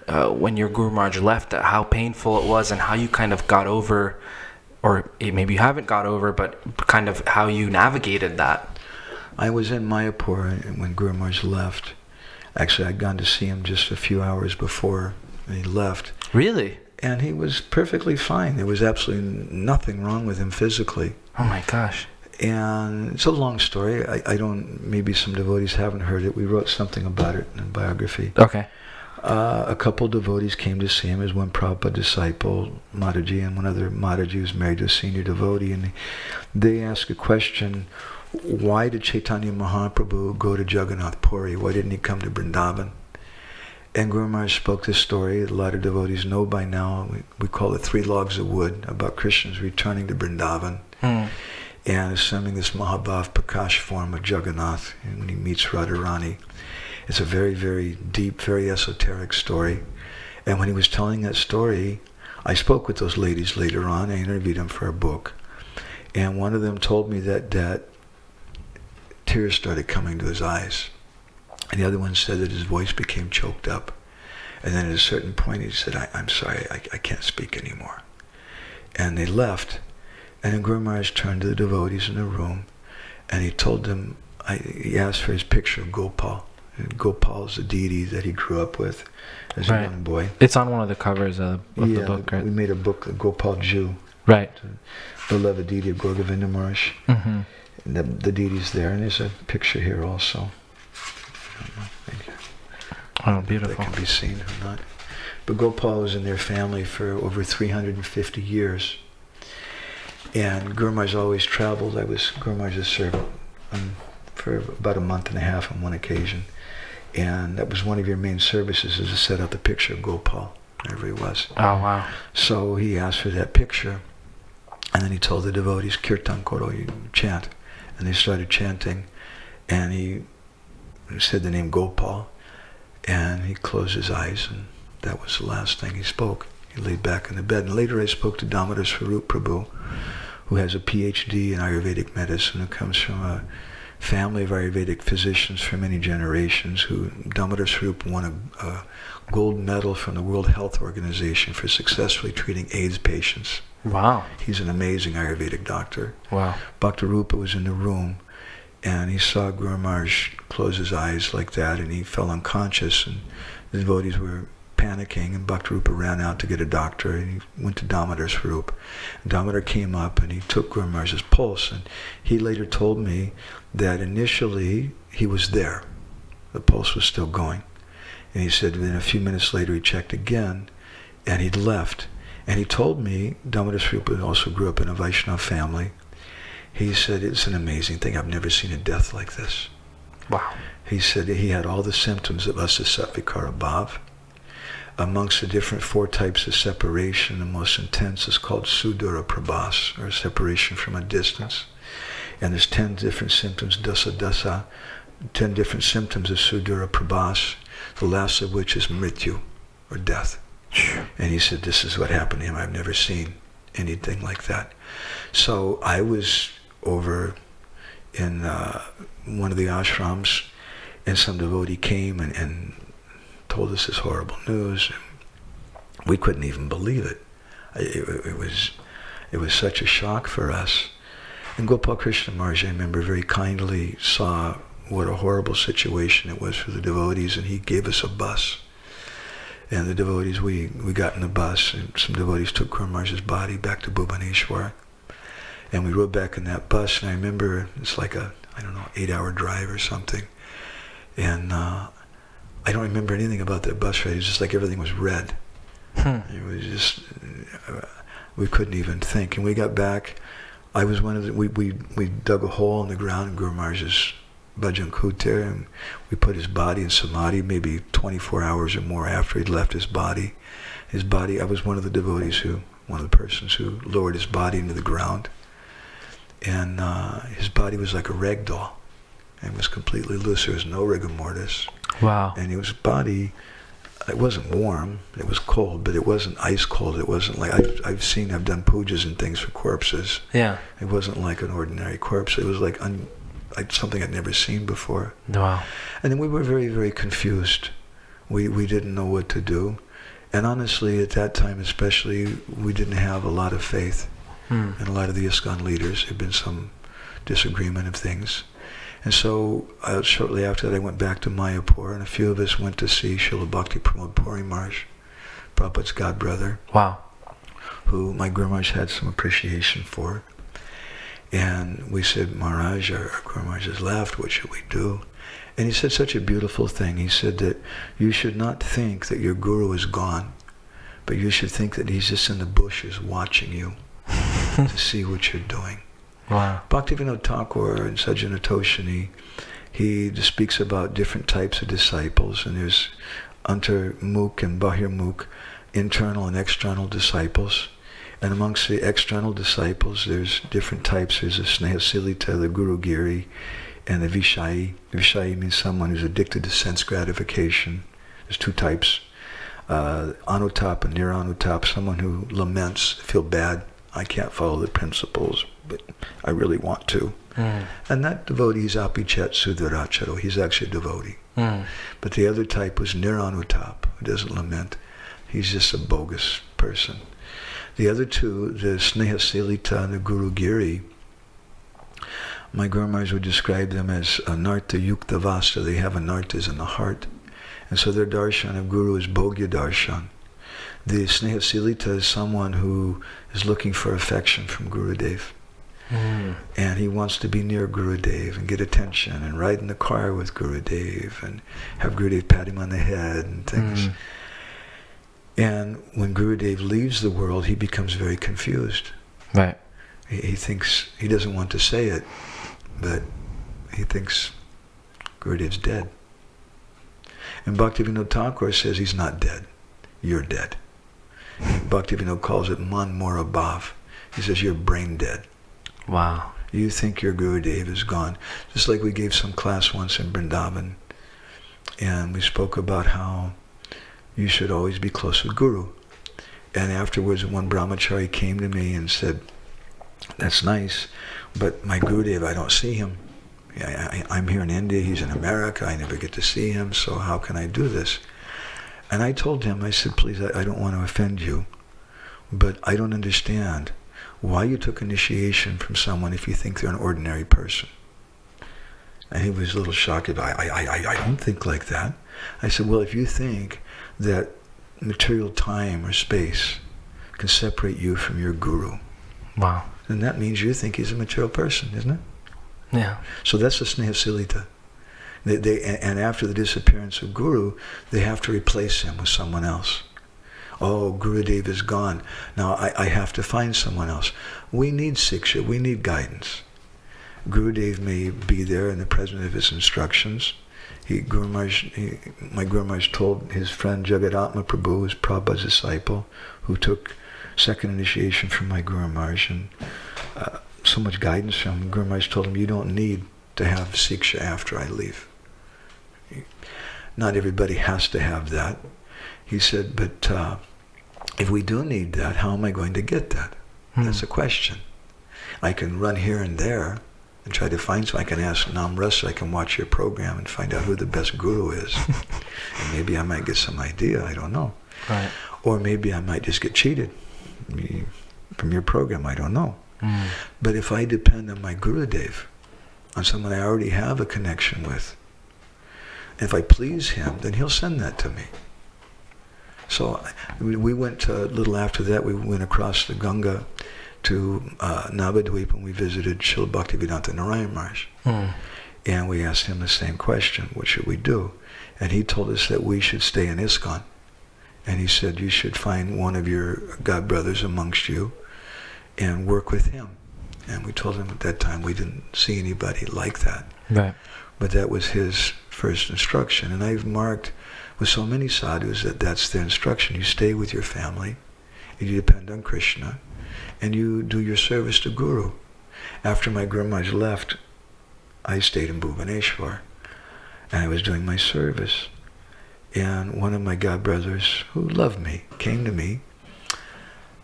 Speaker 2: uh, when your guru Maharaj left uh, how painful it was and how you kind of got over or maybe you haven't got over but kind of how you navigated that
Speaker 3: I was in Mayapur when Guru Maharaj left. Actually, I'd gone to see him just a few hours before he left.
Speaker 2: really
Speaker 3: And he was perfectly fine. There was absolutely nothing wrong with him physically.
Speaker 2: oh my gosh
Speaker 3: And it's a long story. I, I don't, maybe some devotees haven't heard it. We wrote something about it in a biography.
Speaker 2: okay
Speaker 3: Uh, a couple devotees came to see him as one Prabhupada disciple, Mataji, and one other Mataji was married to a senior devotee. And they asked a question, why did Chaitanya Mahaprabhu go to Jagannath Puri? Why didn't he come to Vrindavan? And Guru Maharaj spoke this story. A lot of devotees know by now. We, we call it Three Logs of Wood, about Krishna's returning to Vrindavan
Speaker 2: Hmm.
Speaker 3: And assuming this Mahabhav Prakash form of Jagannath when he meets Radharani. It's a very, very deep, very esoteric story. And when he was telling that story, I spoke with those ladies later on. I interviewed them for a book. And one of them told me that, that tears started coming to his eyes. And the other one said that his voice became choked up. And then at a certain point he said, I, I'm sorry, I, I can't speak anymore. And they left. And Guru Maharaj turned to the devotees in the room and he told them, I, he asked for his picture of Gopal. And Gopal is a deity that he grew up with as
Speaker 2: Right.
Speaker 3: a young boy.
Speaker 2: it's on one of the covers of, of
Speaker 3: yeah,
Speaker 2: the book right
Speaker 3: we made a book, the Gopal Jiu,
Speaker 2: right The
Speaker 3: beloved deity of Gour Govinda Maharaj.
Speaker 2: mm-hmm.
Speaker 3: And the, the deity's there, and there's a picture here also. I don't
Speaker 2: oh
Speaker 3: that
Speaker 2: beautiful
Speaker 3: can be seen or not. But Gopal was in their family for over 350 years. And Guru always traveled. I was Guru servant um, for about a month and a half on one occasion. And that was one of your main services, is to set out the picture of Gopal, wherever he was.
Speaker 2: oh wow
Speaker 3: So he asked for that picture, and then he told the devotees, Kirtan Koro, you chant. And they started chanting, and he said the name Gopal, and he closed his eyes, and that was the last thing he spoke. He laid back in the bed. And later I spoke to Damodar Swarup Prabhu, who has a PhD in Ayurvedic medicine, who comes from a family of Ayurvedic physicians for many generations, who Damodar Swarup won a, a gold medal from the World Health Organization for successfully treating AIDS patients.
Speaker 2: wow
Speaker 3: He's an amazing Ayurvedic doctor.
Speaker 2: wow
Speaker 3: Bhakti Rupa was in the room and he saw Guru Maharaj close his eyes like that and he fell unconscious and the devotees were panicking and Bhakti Rupa ran out to get a doctor and he went to Damodar Swarup. Damodar came up and he took Guru Maharaj's pulse and he later told me that initially he was there. The pulse was still going. And he said then a few minutes later he checked again and he'd left. And he told me, Damodar Swarup also grew up in a Vaishnava family. He said, it's an amazing thing. I've never seen a death like this.
Speaker 2: wow
Speaker 3: He said he had all the symptoms of Asasavikara Bhav. Amongst the different four types of separation, the most intense is called Sudura Prabhas, or separation from a distance. And there's 10 different symptoms, dasa dasa, 10 different symptoms of Sudura Prabhas, the last of which is Mrityu, or death. And he said, this is what happened to him. I've never seen anything like that. So I was over in uh, one of the ashrams, and some devotee came and, and told us this horrible news. We couldn't even believe it. It, it, it was it was such a shock for us. And Gopal Krishna Maharaj, I remember, very kindly saw what a horrible situation it was for the devotees, and he gave us a bus. And the devotees, we, we got in the bus, and some devotees took Guru Maharaj's body back to Bhubaneswar. And we rode back in that bus, and I remember it's like a, I don't know, eight-hour drive or something. And uh, I don't remember anything about that bus ride. It was just like everything was red.
Speaker 2: Hmm.
Speaker 3: It was just, uh, we couldn't even think. And we got back. I was one of the, we, we, we dug a hole in the ground in Guru Maharaj's Bhajan Kutir, and we put his body in samadhi maybe 24 hours or more after he'd left his body. His body, I was one of the devotees who, one of the persons who lowered his body into the ground. And uh, his body was like a rag doll. It was completely loose. There was no rigor mortis.
Speaker 2: Wow.
Speaker 3: And his body, it wasn't warm. It was cold, but it wasn't ice cold. It wasn't like I've, I've seen. I've done pujas and things for corpses.
Speaker 2: Yeah.
Speaker 3: It wasn't like an ordinary corpse. It was like, un, like something I'd never seen before.
Speaker 2: Wow.
Speaker 3: And then we were very, very confused. We we didn't know what to do. And honestly, at that time especially, we didn't have a lot of faith
Speaker 2: Hmm.
Speaker 3: in a lot of the ISKCON leaders. There had been some disagreement of things. And so uh, shortly after that, I went back to Mayapur, and a few of us went to see Srila Bhakti Pramod Puri Maharaj, Prabhupada's godbrother,
Speaker 2: Wow.
Speaker 3: who my Guru Maharaj had some appreciation for. And we said, Maharaj, our, our Guru Maharaj has left, what should we do? And he said such a beautiful thing. He said that you should not think that your Guru is gone, but you should think that he's just in the bushes watching you [laughs] to see what you're doing.
Speaker 2: Wow.
Speaker 3: Bhaktivinoda Thakur and Sajjana Toshini, he speaks about different types of disciples, and there's antarmukh and bahirmukh, internal and external disciples. And amongst the external disciples, there's different types. There's a Snehasilita, the Guru Giri, and the Vishayi. Vishayi means someone who's addicted to sense gratification. There's two types. Uh, anutap and nirantap, someone who laments, feel bad, I can't follow the principles, but I really want to.
Speaker 2: Hmm.
Speaker 3: And that devotee is Apichet Sudharacharo. He's actually a devotee.
Speaker 2: Hmm.
Speaker 3: But the other type was Niranutap, who doesn't lament. He's just a bogus person. The other two, the Snehasilita and the Guru Giri, my Guru Maharaj would describe them as Anartha Yukta Vasta. They have anarthas in the heart. And so their darshan of Guru is Bhogya darshan. The Snehasilita is someone who is looking for affection from Gurudev.
Speaker 2: Hmm.
Speaker 3: And he wants to be near Gurudev and get attention and ride in the car with Gurudev and have Gurudev pat him on the head and things.
Speaker 2: Hmm.
Speaker 3: And when Gurudev leaves the world, he becomes very confused.
Speaker 2: Right.
Speaker 3: He, he thinks, he doesn't want to say it, but he thinks Gurudev's dead. And Bhaktivinoda Thakur says he's not dead. You're dead. Bhaktivinoda calls it man morabhav. He says you're brain dead.
Speaker 2: Wow.
Speaker 3: You think your Guru Gurudev is gone. Just like we gave some class once in Vrindavan, and we spoke about how you should always be close with Guru. And afterwards, one brahmachari came to me and said, that's nice, but my Guru Gurudev, I don't see him. I, I'm here in India, he's in America, I never get to see him, so how can I do this? And I told him, I said, please, I, I don't want to offend you, but I don't understand why you took initiation from someone if you think they're an ordinary person. And he was a little shocked. I, I, I, I don't think like that. I said, well, if you think that material time or space can separate you from your guru,
Speaker 2: Wow.
Speaker 3: then that means you think he's a material person, isn't it?
Speaker 2: Yeah.
Speaker 3: So that's the Snehasilita. They, they, and and after the disappearance of Guru, they have to replace him with someone else. Oh, Gurudev is gone. Now I, I have to find someone else. We need Siksha, we need guidance. Gurudev may be there in the presence of his instructions. He, Guru Maharaj, he, my Guru Maharaj told his friend Jagadatma Prabhu, was Prabhupada's disciple, who took second initiation from my Guru Maharaj, and uh, so much guidance from him. Guru Maharaj told him, you don't need to have Siksha after I leave. Not everybody has to have that. He said, but uh, if we do need that, how am I going to get that?
Speaker 2: Hmm.
Speaker 3: That's a question. I can run here and there and try to find so I can ask Namrasa, I can watch your program and find out who the best guru is. [laughs] and maybe I might get some idea, I don't know.
Speaker 2: Right.
Speaker 3: Or maybe I might just get cheated from your program, I don't know.
Speaker 2: Mm.
Speaker 3: But if I depend on my Gurudev, on someone I already have a connection with, if I please him, then he'll send that to me. So I- we we went a little after that, we went across the Ganga to uh, Navadvip and we visited Srila Bhaktivedanta Narayan Maharaj.
Speaker 2: Mm.
Speaker 3: And we asked him the same question, what should we do? And he told us that we should stay in ISKCON. And he said, you should find one of your God brothers amongst you and work with him. And we told him at that time we didn't see anybody like that.
Speaker 2: Right.
Speaker 3: But that was his first instruction. And I've marked with so many sadhus that that's their instruction. You stay with your family, and you depend on Krishna, and you do your service to Guru. After my Maharaj left, I stayed in Bhubaneswar, and I was doing my service. And one of my god brothers, who loved me, came to me,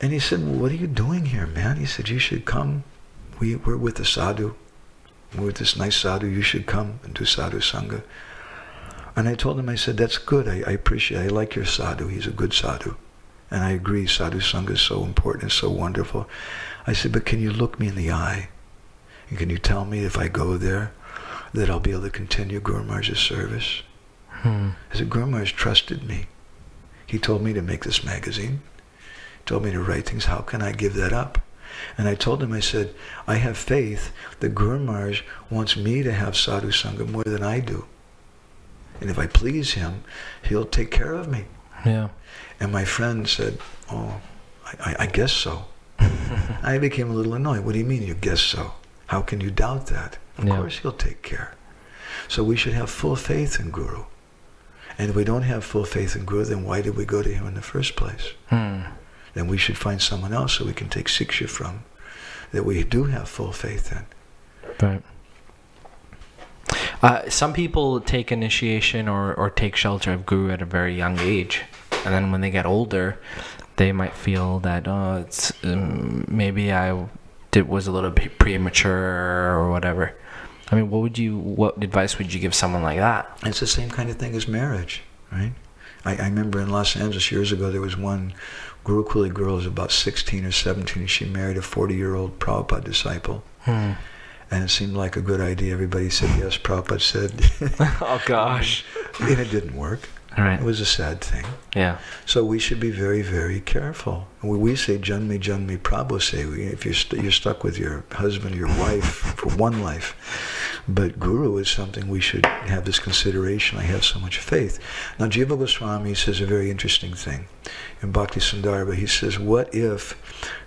Speaker 3: and he said, well, what are you doing here, man? He said, you should come. We, we're with the sadhu. We're with this nice sadhu. You should come and do sadhu sangha. And I told him, I said, that's good. I, I appreciate I like your sadhu. He's a good sadhu. And I agree, sadhu sangha is so important, it's so wonderful. I said, but can you look me in the eye? And can you tell me if I go there that I'll be able to continue Guru Maharaj's service?
Speaker 2: Hmm.
Speaker 3: I said, Guru Maharaj trusted me. He told me to make this magazine. He told me to write things. How can I give that up? And I told him, I said, I have faith that Guru Maharaj wants me to have sadhu sangha more than I do. And if I please him, he'll take care of me.
Speaker 2: Yeah.
Speaker 3: And my friend said, oh, I, I, I guess so. [laughs] I became a little annoyed. What do you mean you guess so? How can you doubt that? Of
Speaker 2: Yeah.
Speaker 3: course he'll take care. So we should have full faith in Guru. And if we don't have full faith in Guru, then why did we go to him in the first place?
Speaker 2: Hmm.
Speaker 3: Then we should find someone else that we can take siksha from, that we do have full faith in.
Speaker 2: Right. Uh, some people take initiation or, or take shelter of guru at a very young age, and then when they get older, they might feel that oh, it's um, maybe I did was a little bit premature or whatever. I mean, what would you what advice would you give someone like that?
Speaker 3: It's the same kind of thing as marriage, right? I, I remember in Los Angeles years ago, there was one Gurukuli girl who was about 16 or 17, and she married a 40-year-old Prabhupada disciple.
Speaker 2: Hmm.
Speaker 3: And it seemed like a good idea. Everybody said yes, Prabhupada said. [laughs]
Speaker 2: oh gosh. [laughs]
Speaker 3: and it didn't work.
Speaker 2: All right.
Speaker 3: It was a sad thing.
Speaker 2: Yeah.
Speaker 3: So we should be very, very careful. We, we say Janmi Janmi Prabhu say if you're, st- you're stuck with your husband or your wife for one life. But Guru is something we should have this consideration. I have so much faith. Now Jiva Goswami says a very interesting thing in Bhakti Sandarbha. He says, what if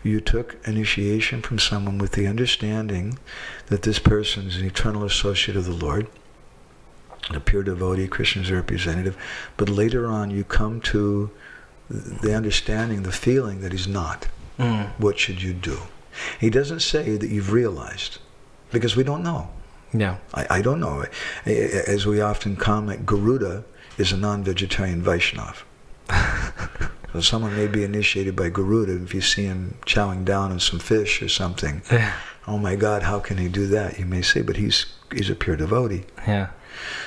Speaker 3: you took initiation from someone with the understanding that this person is an eternal associate of the Lord, a pure devotee, Krishna's representative, but later on you come to the understanding, the feeling that he's not.
Speaker 2: Mm.
Speaker 3: What should you do? He doesn't say that you've realized, because we don't know.
Speaker 2: Yeah.
Speaker 3: I, I don't know. As we often comment, Garuda is a non-vegetarian Vaishnav. [laughs] so someone may be initiated by Garuda if you see him chowing down on some fish or something.
Speaker 2: Yeah.
Speaker 3: Oh my God, how can he do that? You may say, but he's he's a pure devotee.
Speaker 2: Yeah.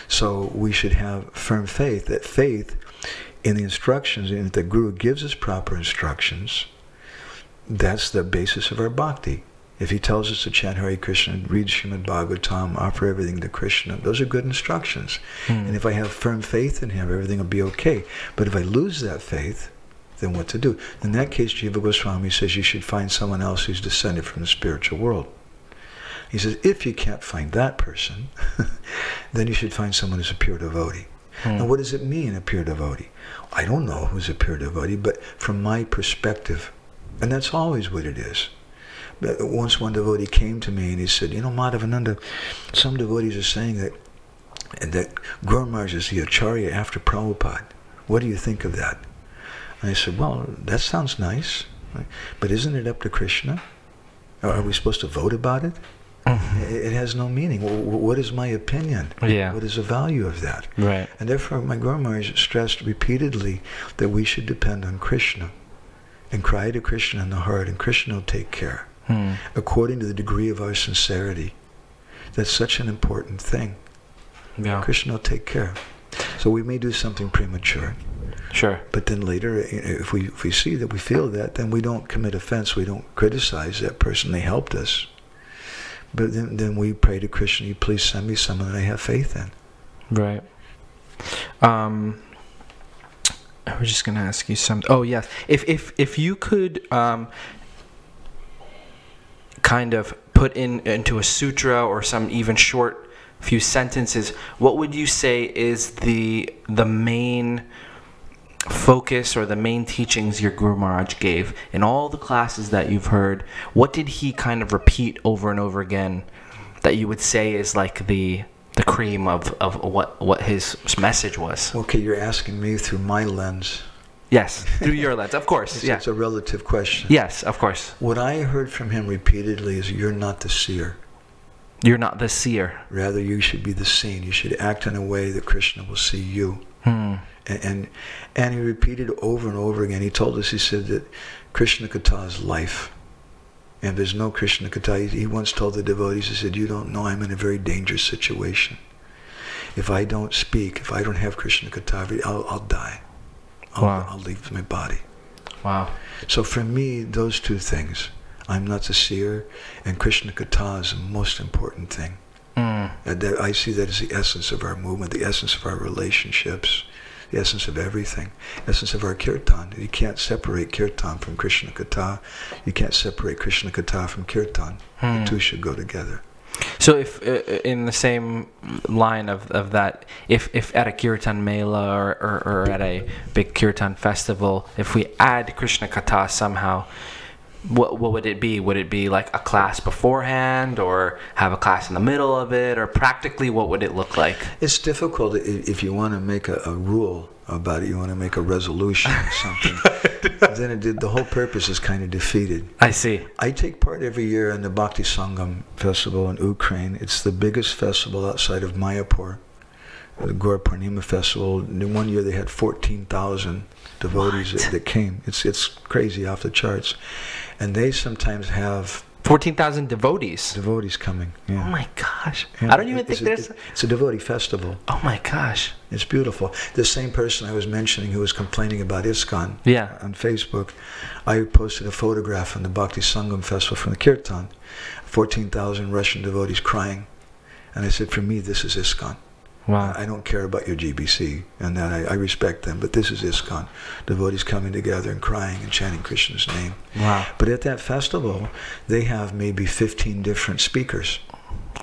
Speaker 3: So we should have firm faith. That faith in the instructions, and if the Guru gives us proper instructions, that's the basis of our bhakti. If he tells us to chant Hare Krishna, read Srimad Bhagavatam, offer everything to Krishna, those are good instructions.
Speaker 2: Hmm.
Speaker 3: And if I have firm faith in him, everything will be okay. But if I lose that faith, then what to do? In that case, Jiva Goswami says you should find someone else who's descended from the spiritual world. He says, if you can't find that person, [laughs] then you should find someone who's a pure devotee.
Speaker 2: Hmm.
Speaker 3: Now, what does it mean, a pure devotee? I don't know who's a pure devotee, but from my perspective, and that's always what it is. Once one devotee came to me and he said, you know, Madhavananda, some devotees are saying that that Guru Maharaj is the Acharya after Prabhupada. What do you think of that? And I said, well, that sounds nice, right? but isn't it up to Krishna? Are we supposed to vote about it? Mm-hmm. It it has no meaning. Wh- wh- What is my opinion?
Speaker 2: Yeah.
Speaker 3: What is the value of that?
Speaker 2: Right.
Speaker 3: And therefore, my Guru Maharaj stressed repeatedly that we should depend on Krishna and cry to Krishna in the heart, and Krishna will take care
Speaker 2: Hmm.
Speaker 3: according to the degree of our sincerity. That's such an important thing.
Speaker 2: Yeah.
Speaker 3: Krishna will take care. So we may do something premature,
Speaker 2: Sure.
Speaker 3: but then later, if we if we see that we feel that, then we don't commit offense. We don't criticize that person. They helped us. But then, then we pray to Krishna, you please send me someone that I have faith in.
Speaker 2: Right. Um, I was just gonna ask you something. Oh yes, if if if you could um, kind of put in into a sutra or some even short few sentences, what would you say is the the main focus or the main teachings your Guru Maharaj gave in all the classes that you've heard? What did he kind of repeat over and over again that you would say is like the the cream of, of what what his message was?
Speaker 3: Okay, you're asking me through my lens.
Speaker 2: Yes, through your lens, of course.
Speaker 3: It's,
Speaker 2: Yeah.
Speaker 3: it's a relative question.
Speaker 2: Yes, of course.
Speaker 3: What I heard from him repeatedly is, "You're not the seer.
Speaker 2: You're not the seer.
Speaker 3: Rather, you should be the seen. You should act in a way that Krishna will see you."
Speaker 2: Hmm.
Speaker 3: And, and and he repeated over and over again. He told us, he said that Krishna Katha is life. And there's no Krishna Katha, he, he once told the devotees, he said, you don't know I'm in a very dangerous situation. If I don't speak, if I don't have Krishna Katha, I'll, I'll die. I'll,
Speaker 2: Wow.
Speaker 3: I'll leave my body.
Speaker 2: Wow.
Speaker 3: So for me, those two things, I'm not the seer, and Krishna Katha is the most important thing.
Speaker 2: Mm.
Speaker 3: And that, I see that as the essence of our movement, the essence of our relationships, the essence of everything, essence of our kirtan. You can't separate kirtan from Krishna Katha. You can't separate Krishna Katha from kirtan.
Speaker 2: Hmm.
Speaker 3: The two should go together.
Speaker 2: So if uh, in the same line of, of that, if, if at a kirtan mela or, or, or at a big kirtan festival, if we add Krishna Katha somehow, what what would it be? Would it be like a class beforehand, or have a class in the middle of it, or practically what would it look like?
Speaker 3: It's difficult if you want to make a, a rule about it, you want to make a resolution or something. [laughs] then it did, the whole purpose is kind of defeated.
Speaker 2: I see.
Speaker 3: I take part every year in the Bhakti Sangam festival in Ukraine. It's the biggest festival outside of Mayapur, the Purnima festival. In one year they had 14,000 devotees that, that came. It's it's crazy off the charts, and they sometimes have
Speaker 2: Fourteen thousand devotees.
Speaker 3: devotees coming. Yeah.
Speaker 2: Oh my gosh!
Speaker 3: Yeah.
Speaker 2: I don't even
Speaker 3: It's
Speaker 2: think
Speaker 3: a-
Speaker 2: there's.
Speaker 3: It's a devotee festival.
Speaker 2: Oh my gosh!
Speaker 3: It's beautiful. The same person I was mentioning who was complaining about ISKCON
Speaker 2: Yeah.
Speaker 3: on Facebook, I posted a photograph from the Bhakti Sangam Festival from the Kirtan. 14,000 Russian devotees crying. And I said, for me, this is ISKCON.
Speaker 2: Wow.
Speaker 3: I don't care about your GBC, and that I, I respect them, but this is ISKCON. Devotees coming together and crying and chanting Krishna's name.
Speaker 2: Wow.
Speaker 3: But at that festival, they have maybe 15 different speakers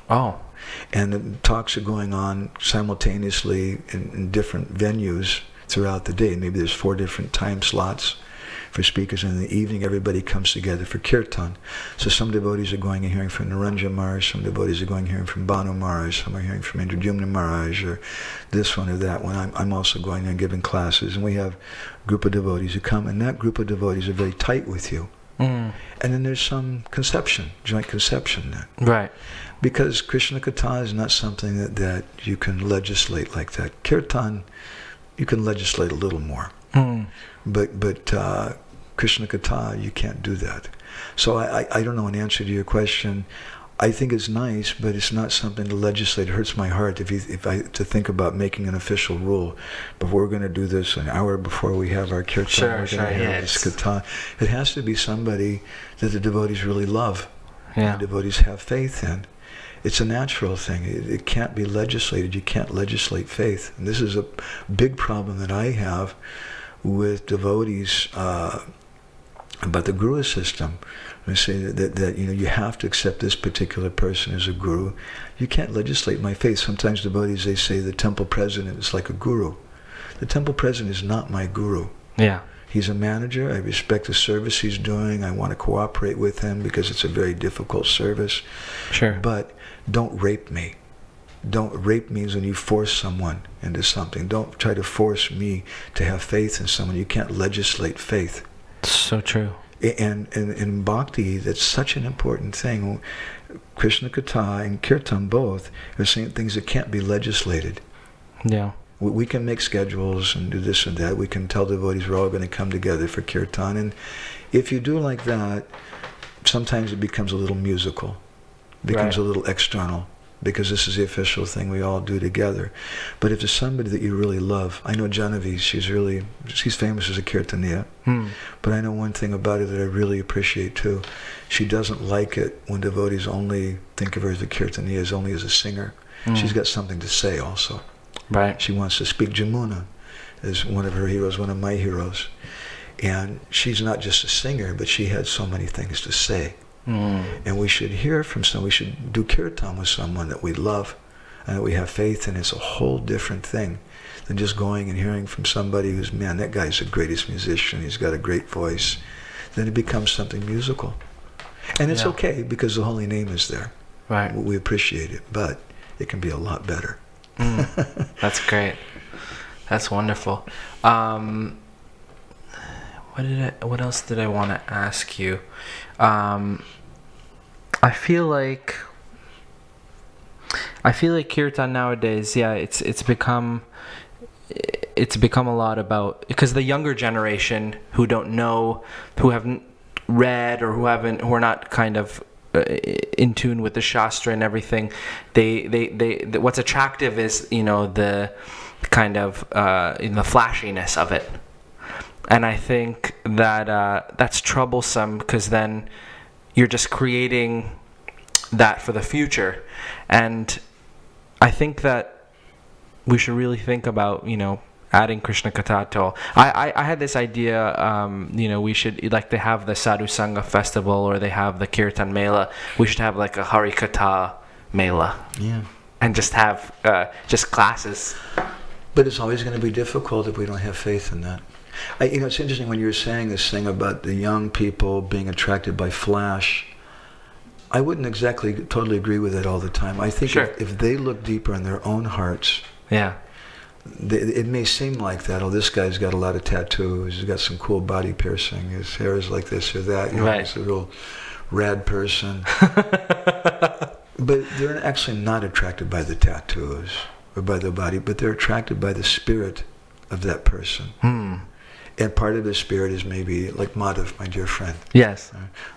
Speaker 2: Oh.
Speaker 3: and the talks are going on simultaneously in, in different venues throughout the day. Maybe there's four different time slots for speakers, and in the evening everybody comes together for kirtan. So some devotees are going and hearing from Niranjana Maharaj, some devotees are going and hearing from Bhanu Maharaj, some are hearing from Indradyumna Maharaj, or this one or that one. I'm, I'm also going there and giving classes, and we have a group of devotees who come, and that group of devotees are very tight with you.
Speaker 2: Mm.
Speaker 3: And then there's some conception, joint conception there
Speaker 2: Right.
Speaker 3: because Krishna Katha is not something that, that you can legislate like that. Kirtan, you can legislate a little more,
Speaker 2: Mm.
Speaker 3: but but uh, Krishna Katha, you can't do that. So I, I, I don't know an answer to your question. I think it's nice, but it's not something to legislate. It hurts my heart if you, if I to think about making an official rule. But we're going to do this an hour before we have our kirtan.
Speaker 2: Sure, sure, yeah,
Speaker 3: this katha. It has to be somebody that the devotees really love
Speaker 2: Yeah.
Speaker 3: the devotees have faith in. It's a natural thing. It, it can't be legislated. You can't legislate faith. And this is a big problem that I have with devotees uh, about the guru system. I say that, that, that you know you have to accept this particular person as a guru. You can't legislate my faith. Sometimes devotees they say the temple president is like a guru. The temple president is not my guru.
Speaker 2: Yeah.
Speaker 3: He's a manager. I respect the service he's doing. I want to cooperate with him because it's a very difficult service.
Speaker 2: Sure.
Speaker 3: But don't rape me. Don't rape means when you force someone into something. Don't try to force me to have faith in someone. You can't legislate faith.
Speaker 2: So true.
Speaker 3: And in, in bhakti, that's such an important thing. Krishna Katha and Kirtan both are saying things that can't be legislated.
Speaker 2: Yeah.
Speaker 3: We, we can make schedules and do this and that. We can tell devotees we're all going to come together for kirtan. And if you do like that, sometimes it becomes a little musical, becomes
Speaker 2: Right.
Speaker 3: a little external. Because this is the official thing we all do together. But if there's somebody that you really love, I know Genevieve, she's really, she's famous as a Kirtaniya.
Speaker 2: Hmm.
Speaker 3: But I know one thing about her that I really appreciate too. She doesn't like it when devotees only think of her as a Kirtaniya, as only as a singer.
Speaker 2: Mm.
Speaker 3: She's got something to say also.
Speaker 2: Right.
Speaker 3: She wants to speak. Jamuna is one of her heroes, one of my heroes. And she's not just a singer, but she had so many things to say.
Speaker 2: Mm.
Speaker 3: And we should hear from someone, we should do kirtan with someone that we love and that we have faith in. It's a whole different thing than just going and hearing from somebody who's, man, that guy's the greatest musician, he's got a great voice. Then it becomes something musical. And it's
Speaker 2: Yeah.
Speaker 3: okay because the holy name is there.
Speaker 2: Right.
Speaker 3: We appreciate it, but it can be a lot better.
Speaker 2: Mm. That's great. That's wonderful. Um, what did I? What else did I want to ask you? Um, I feel like I feel like kirtan nowadays, yeah, it's it's become it's become a lot about because the younger generation who don't know, who haven't read or who haven't who are not kind of uh, in tune with the shastra and everything they they they the, what's attractive is you know the kind of uh in the flashiness of it and i think that uh that's troublesome because then you're just creating that for the future and i think that we should really think about you know adding Krishna Katha to all. I, I, I had this idea, um, you know, we should, like they have the Sadhu Sangha festival or they have the Kirtan Mela. We should have like a Hari Katha Mela
Speaker 3: Yeah.
Speaker 2: and just have uh, just classes.
Speaker 3: But it's always going to be difficult if we don't have faith in that. I, you know, it's interesting when you were saying this thing about the young people being attracted by flash. I wouldn't exactly totally agree with it all the time. I think
Speaker 2: Sure.
Speaker 3: if, if they look deeper in their own hearts,
Speaker 2: Yeah.
Speaker 3: they, it may seem like that. Oh, this guy's got a lot of tattoos. He's got some cool body piercing. His hair is like this or that. You know,
Speaker 2: Right.
Speaker 3: He's a real rad person. [laughs] but they're actually not attracted by the tattoos or by the body, but they're attracted by the spirit of that person.
Speaker 2: Hmm.
Speaker 3: And part of the spirit is maybe like Madhav, my dear friend.
Speaker 2: Yes.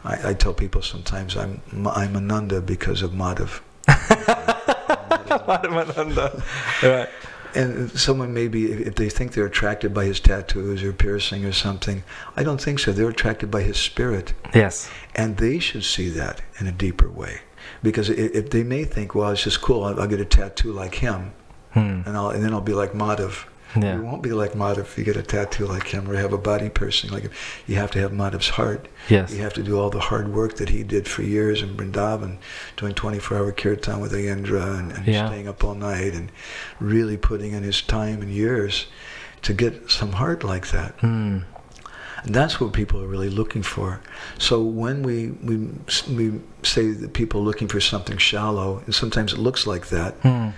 Speaker 3: I, I tell people sometimes I'm I'm Ananda because of Madhav. [laughs] Madhav Ananda.
Speaker 2: right.
Speaker 3: And someone maybe, if they think they're attracted by his tattoos or piercing or something, I don't think so. They're attracted by his spirit.
Speaker 2: Yes.
Speaker 3: And they should see that in a deeper way. Because if they may think, well, it's just cool, I'll, I'll get a tattoo like him,
Speaker 2: Hmm.
Speaker 3: and, I'll, and then I'll be like Madhav.
Speaker 2: Yeah.
Speaker 3: You won't be like Madhav if you get a tattoo like him or have a body piercing like him. You have to have Madhav's heart.
Speaker 2: Yes.
Speaker 3: You have to do all the hard work that he did for years in Vrindavan, doing 24-hour kirtan with Aindra and, and
Speaker 2: Yeah.
Speaker 3: staying up all night and really putting in his time and years to get some heart like that.
Speaker 2: Hmm.
Speaker 3: And that's what people are really looking for. So when we, we, we say that people are looking for something shallow, and sometimes it looks like that,
Speaker 2: Hmm.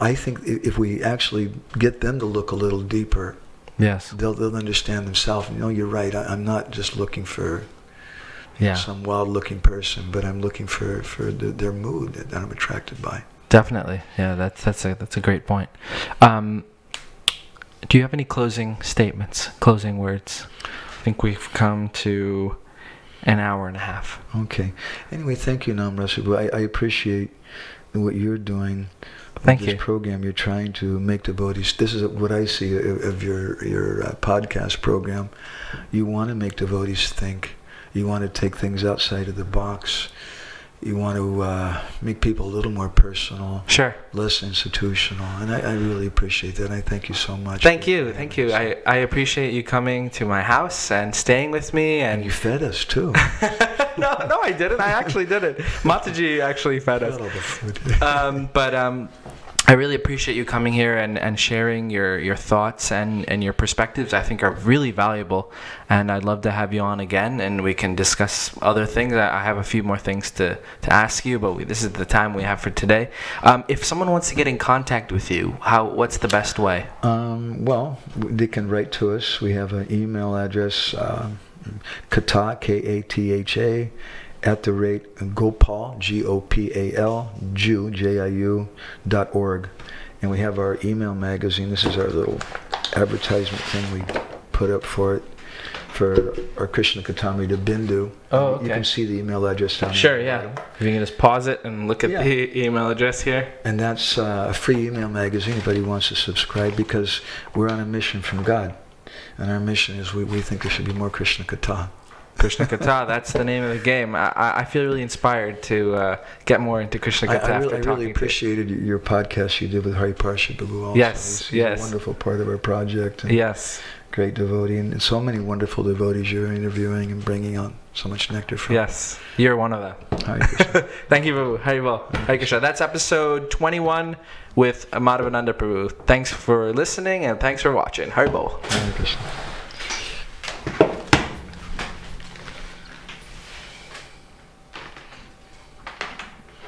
Speaker 3: I think if we actually get them to look a little deeper,
Speaker 2: Yes.
Speaker 3: they'll, they'll understand themselves. You know, you're right. I, I'm not just looking for
Speaker 2: Yeah.
Speaker 3: some wild-looking person, but I'm looking for, for the, their mood that I'm attracted by.
Speaker 2: Definitely. Yeah. That's that's a that's a great point. Um, do you have any closing statements? Closing words? I think we've come to an hour and a half.
Speaker 3: Okay. Anyway, thank you, Namrasabu. I, I appreciate what you're doing.
Speaker 2: Thank
Speaker 3: this
Speaker 2: you.
Speaker 3: program. You're trying to make devotees. This is what I see of, of your your uh, podcast program. You want to make devotees think. You want to take things outside of the box. You want to uh, make people a little more personal,
Speaker 2: Sure.
Speaker 3: less institutional, and I, I really appreciate that. I thank you so much.
Speaker 2: Thank you. Thank you. I, I appreciate you coming to my house and staying with me
Speaker 3: and
Speaker 2: and
Speaker 3: you fed us too. [laughs]
Speaker 2: no, no, I didn't. I actually didn't. [laughs] Mataji actually fed us.
Speaker 3: Got all the food.
Speaker 2: um, but um, I really appreciate you coming here and, and sharing your, your thoughts and, and your perspectives. I think are really valuable, and I'd love to have you on again, and we can discuss other things. I have a few more things to, to ask you, but we, this is the time we have for today. Um, if someone wants to get in contact with you, how what's the best way?
Speaker 3: Um, well, they can write to us. We have an email address, uh, katha, K-A-T-H-A, at the rate Gopal, G-O-P-A-L, Jiu, J-I-U, dot org. And we have our email magazine. This is our little advertisement thing we put up for it for our Krishna Kathamrita Bindu.
Speaker 2: Oh, okay.
Speaker 3: You can see the email address down
Speaker 2: Sure,
Speaker 3: there.
Speaker 2: yeah. If you can just pause it and look at
Speaker 3: Yeah.
Speaker 2: the email address here.
Speaker 3: And that's uh, a free email magazine. Anybody wants to subscribe because we're on a mission from God. And our mission is we, we think there should be more Krishna Katha.
Speaker 2: Krishna Katha, that's the name of the game. I, I I feel really inspired to uh, get more into Krishna
Speaker 3: I,
Speaker 2: Katha
Speaker 3: I
Speaker 2: after
Speaker 3: really, I really appreciated your, your podcast you did with Hari Parsha Babu also.
Speaker 2: Yes, yes.
Speaker 3: a wonderful part of our project.
Speaker 2: Yes,
Speaker 3: Great devotee. And so many wonderful devotees you're interviewing and bringing on so much nectar from.
Speaker 2: yes. You're one of them.
Speaker 3: Hare Krishna. [laughs]
Speaker 2: Thank you, Prabhu. Haribol. Hare Krishna. That's episode 21 with Madhavananda Prabhu. Thanks for listening and thanks for watching. Haribol.
Speaker 3: Hare Krishna.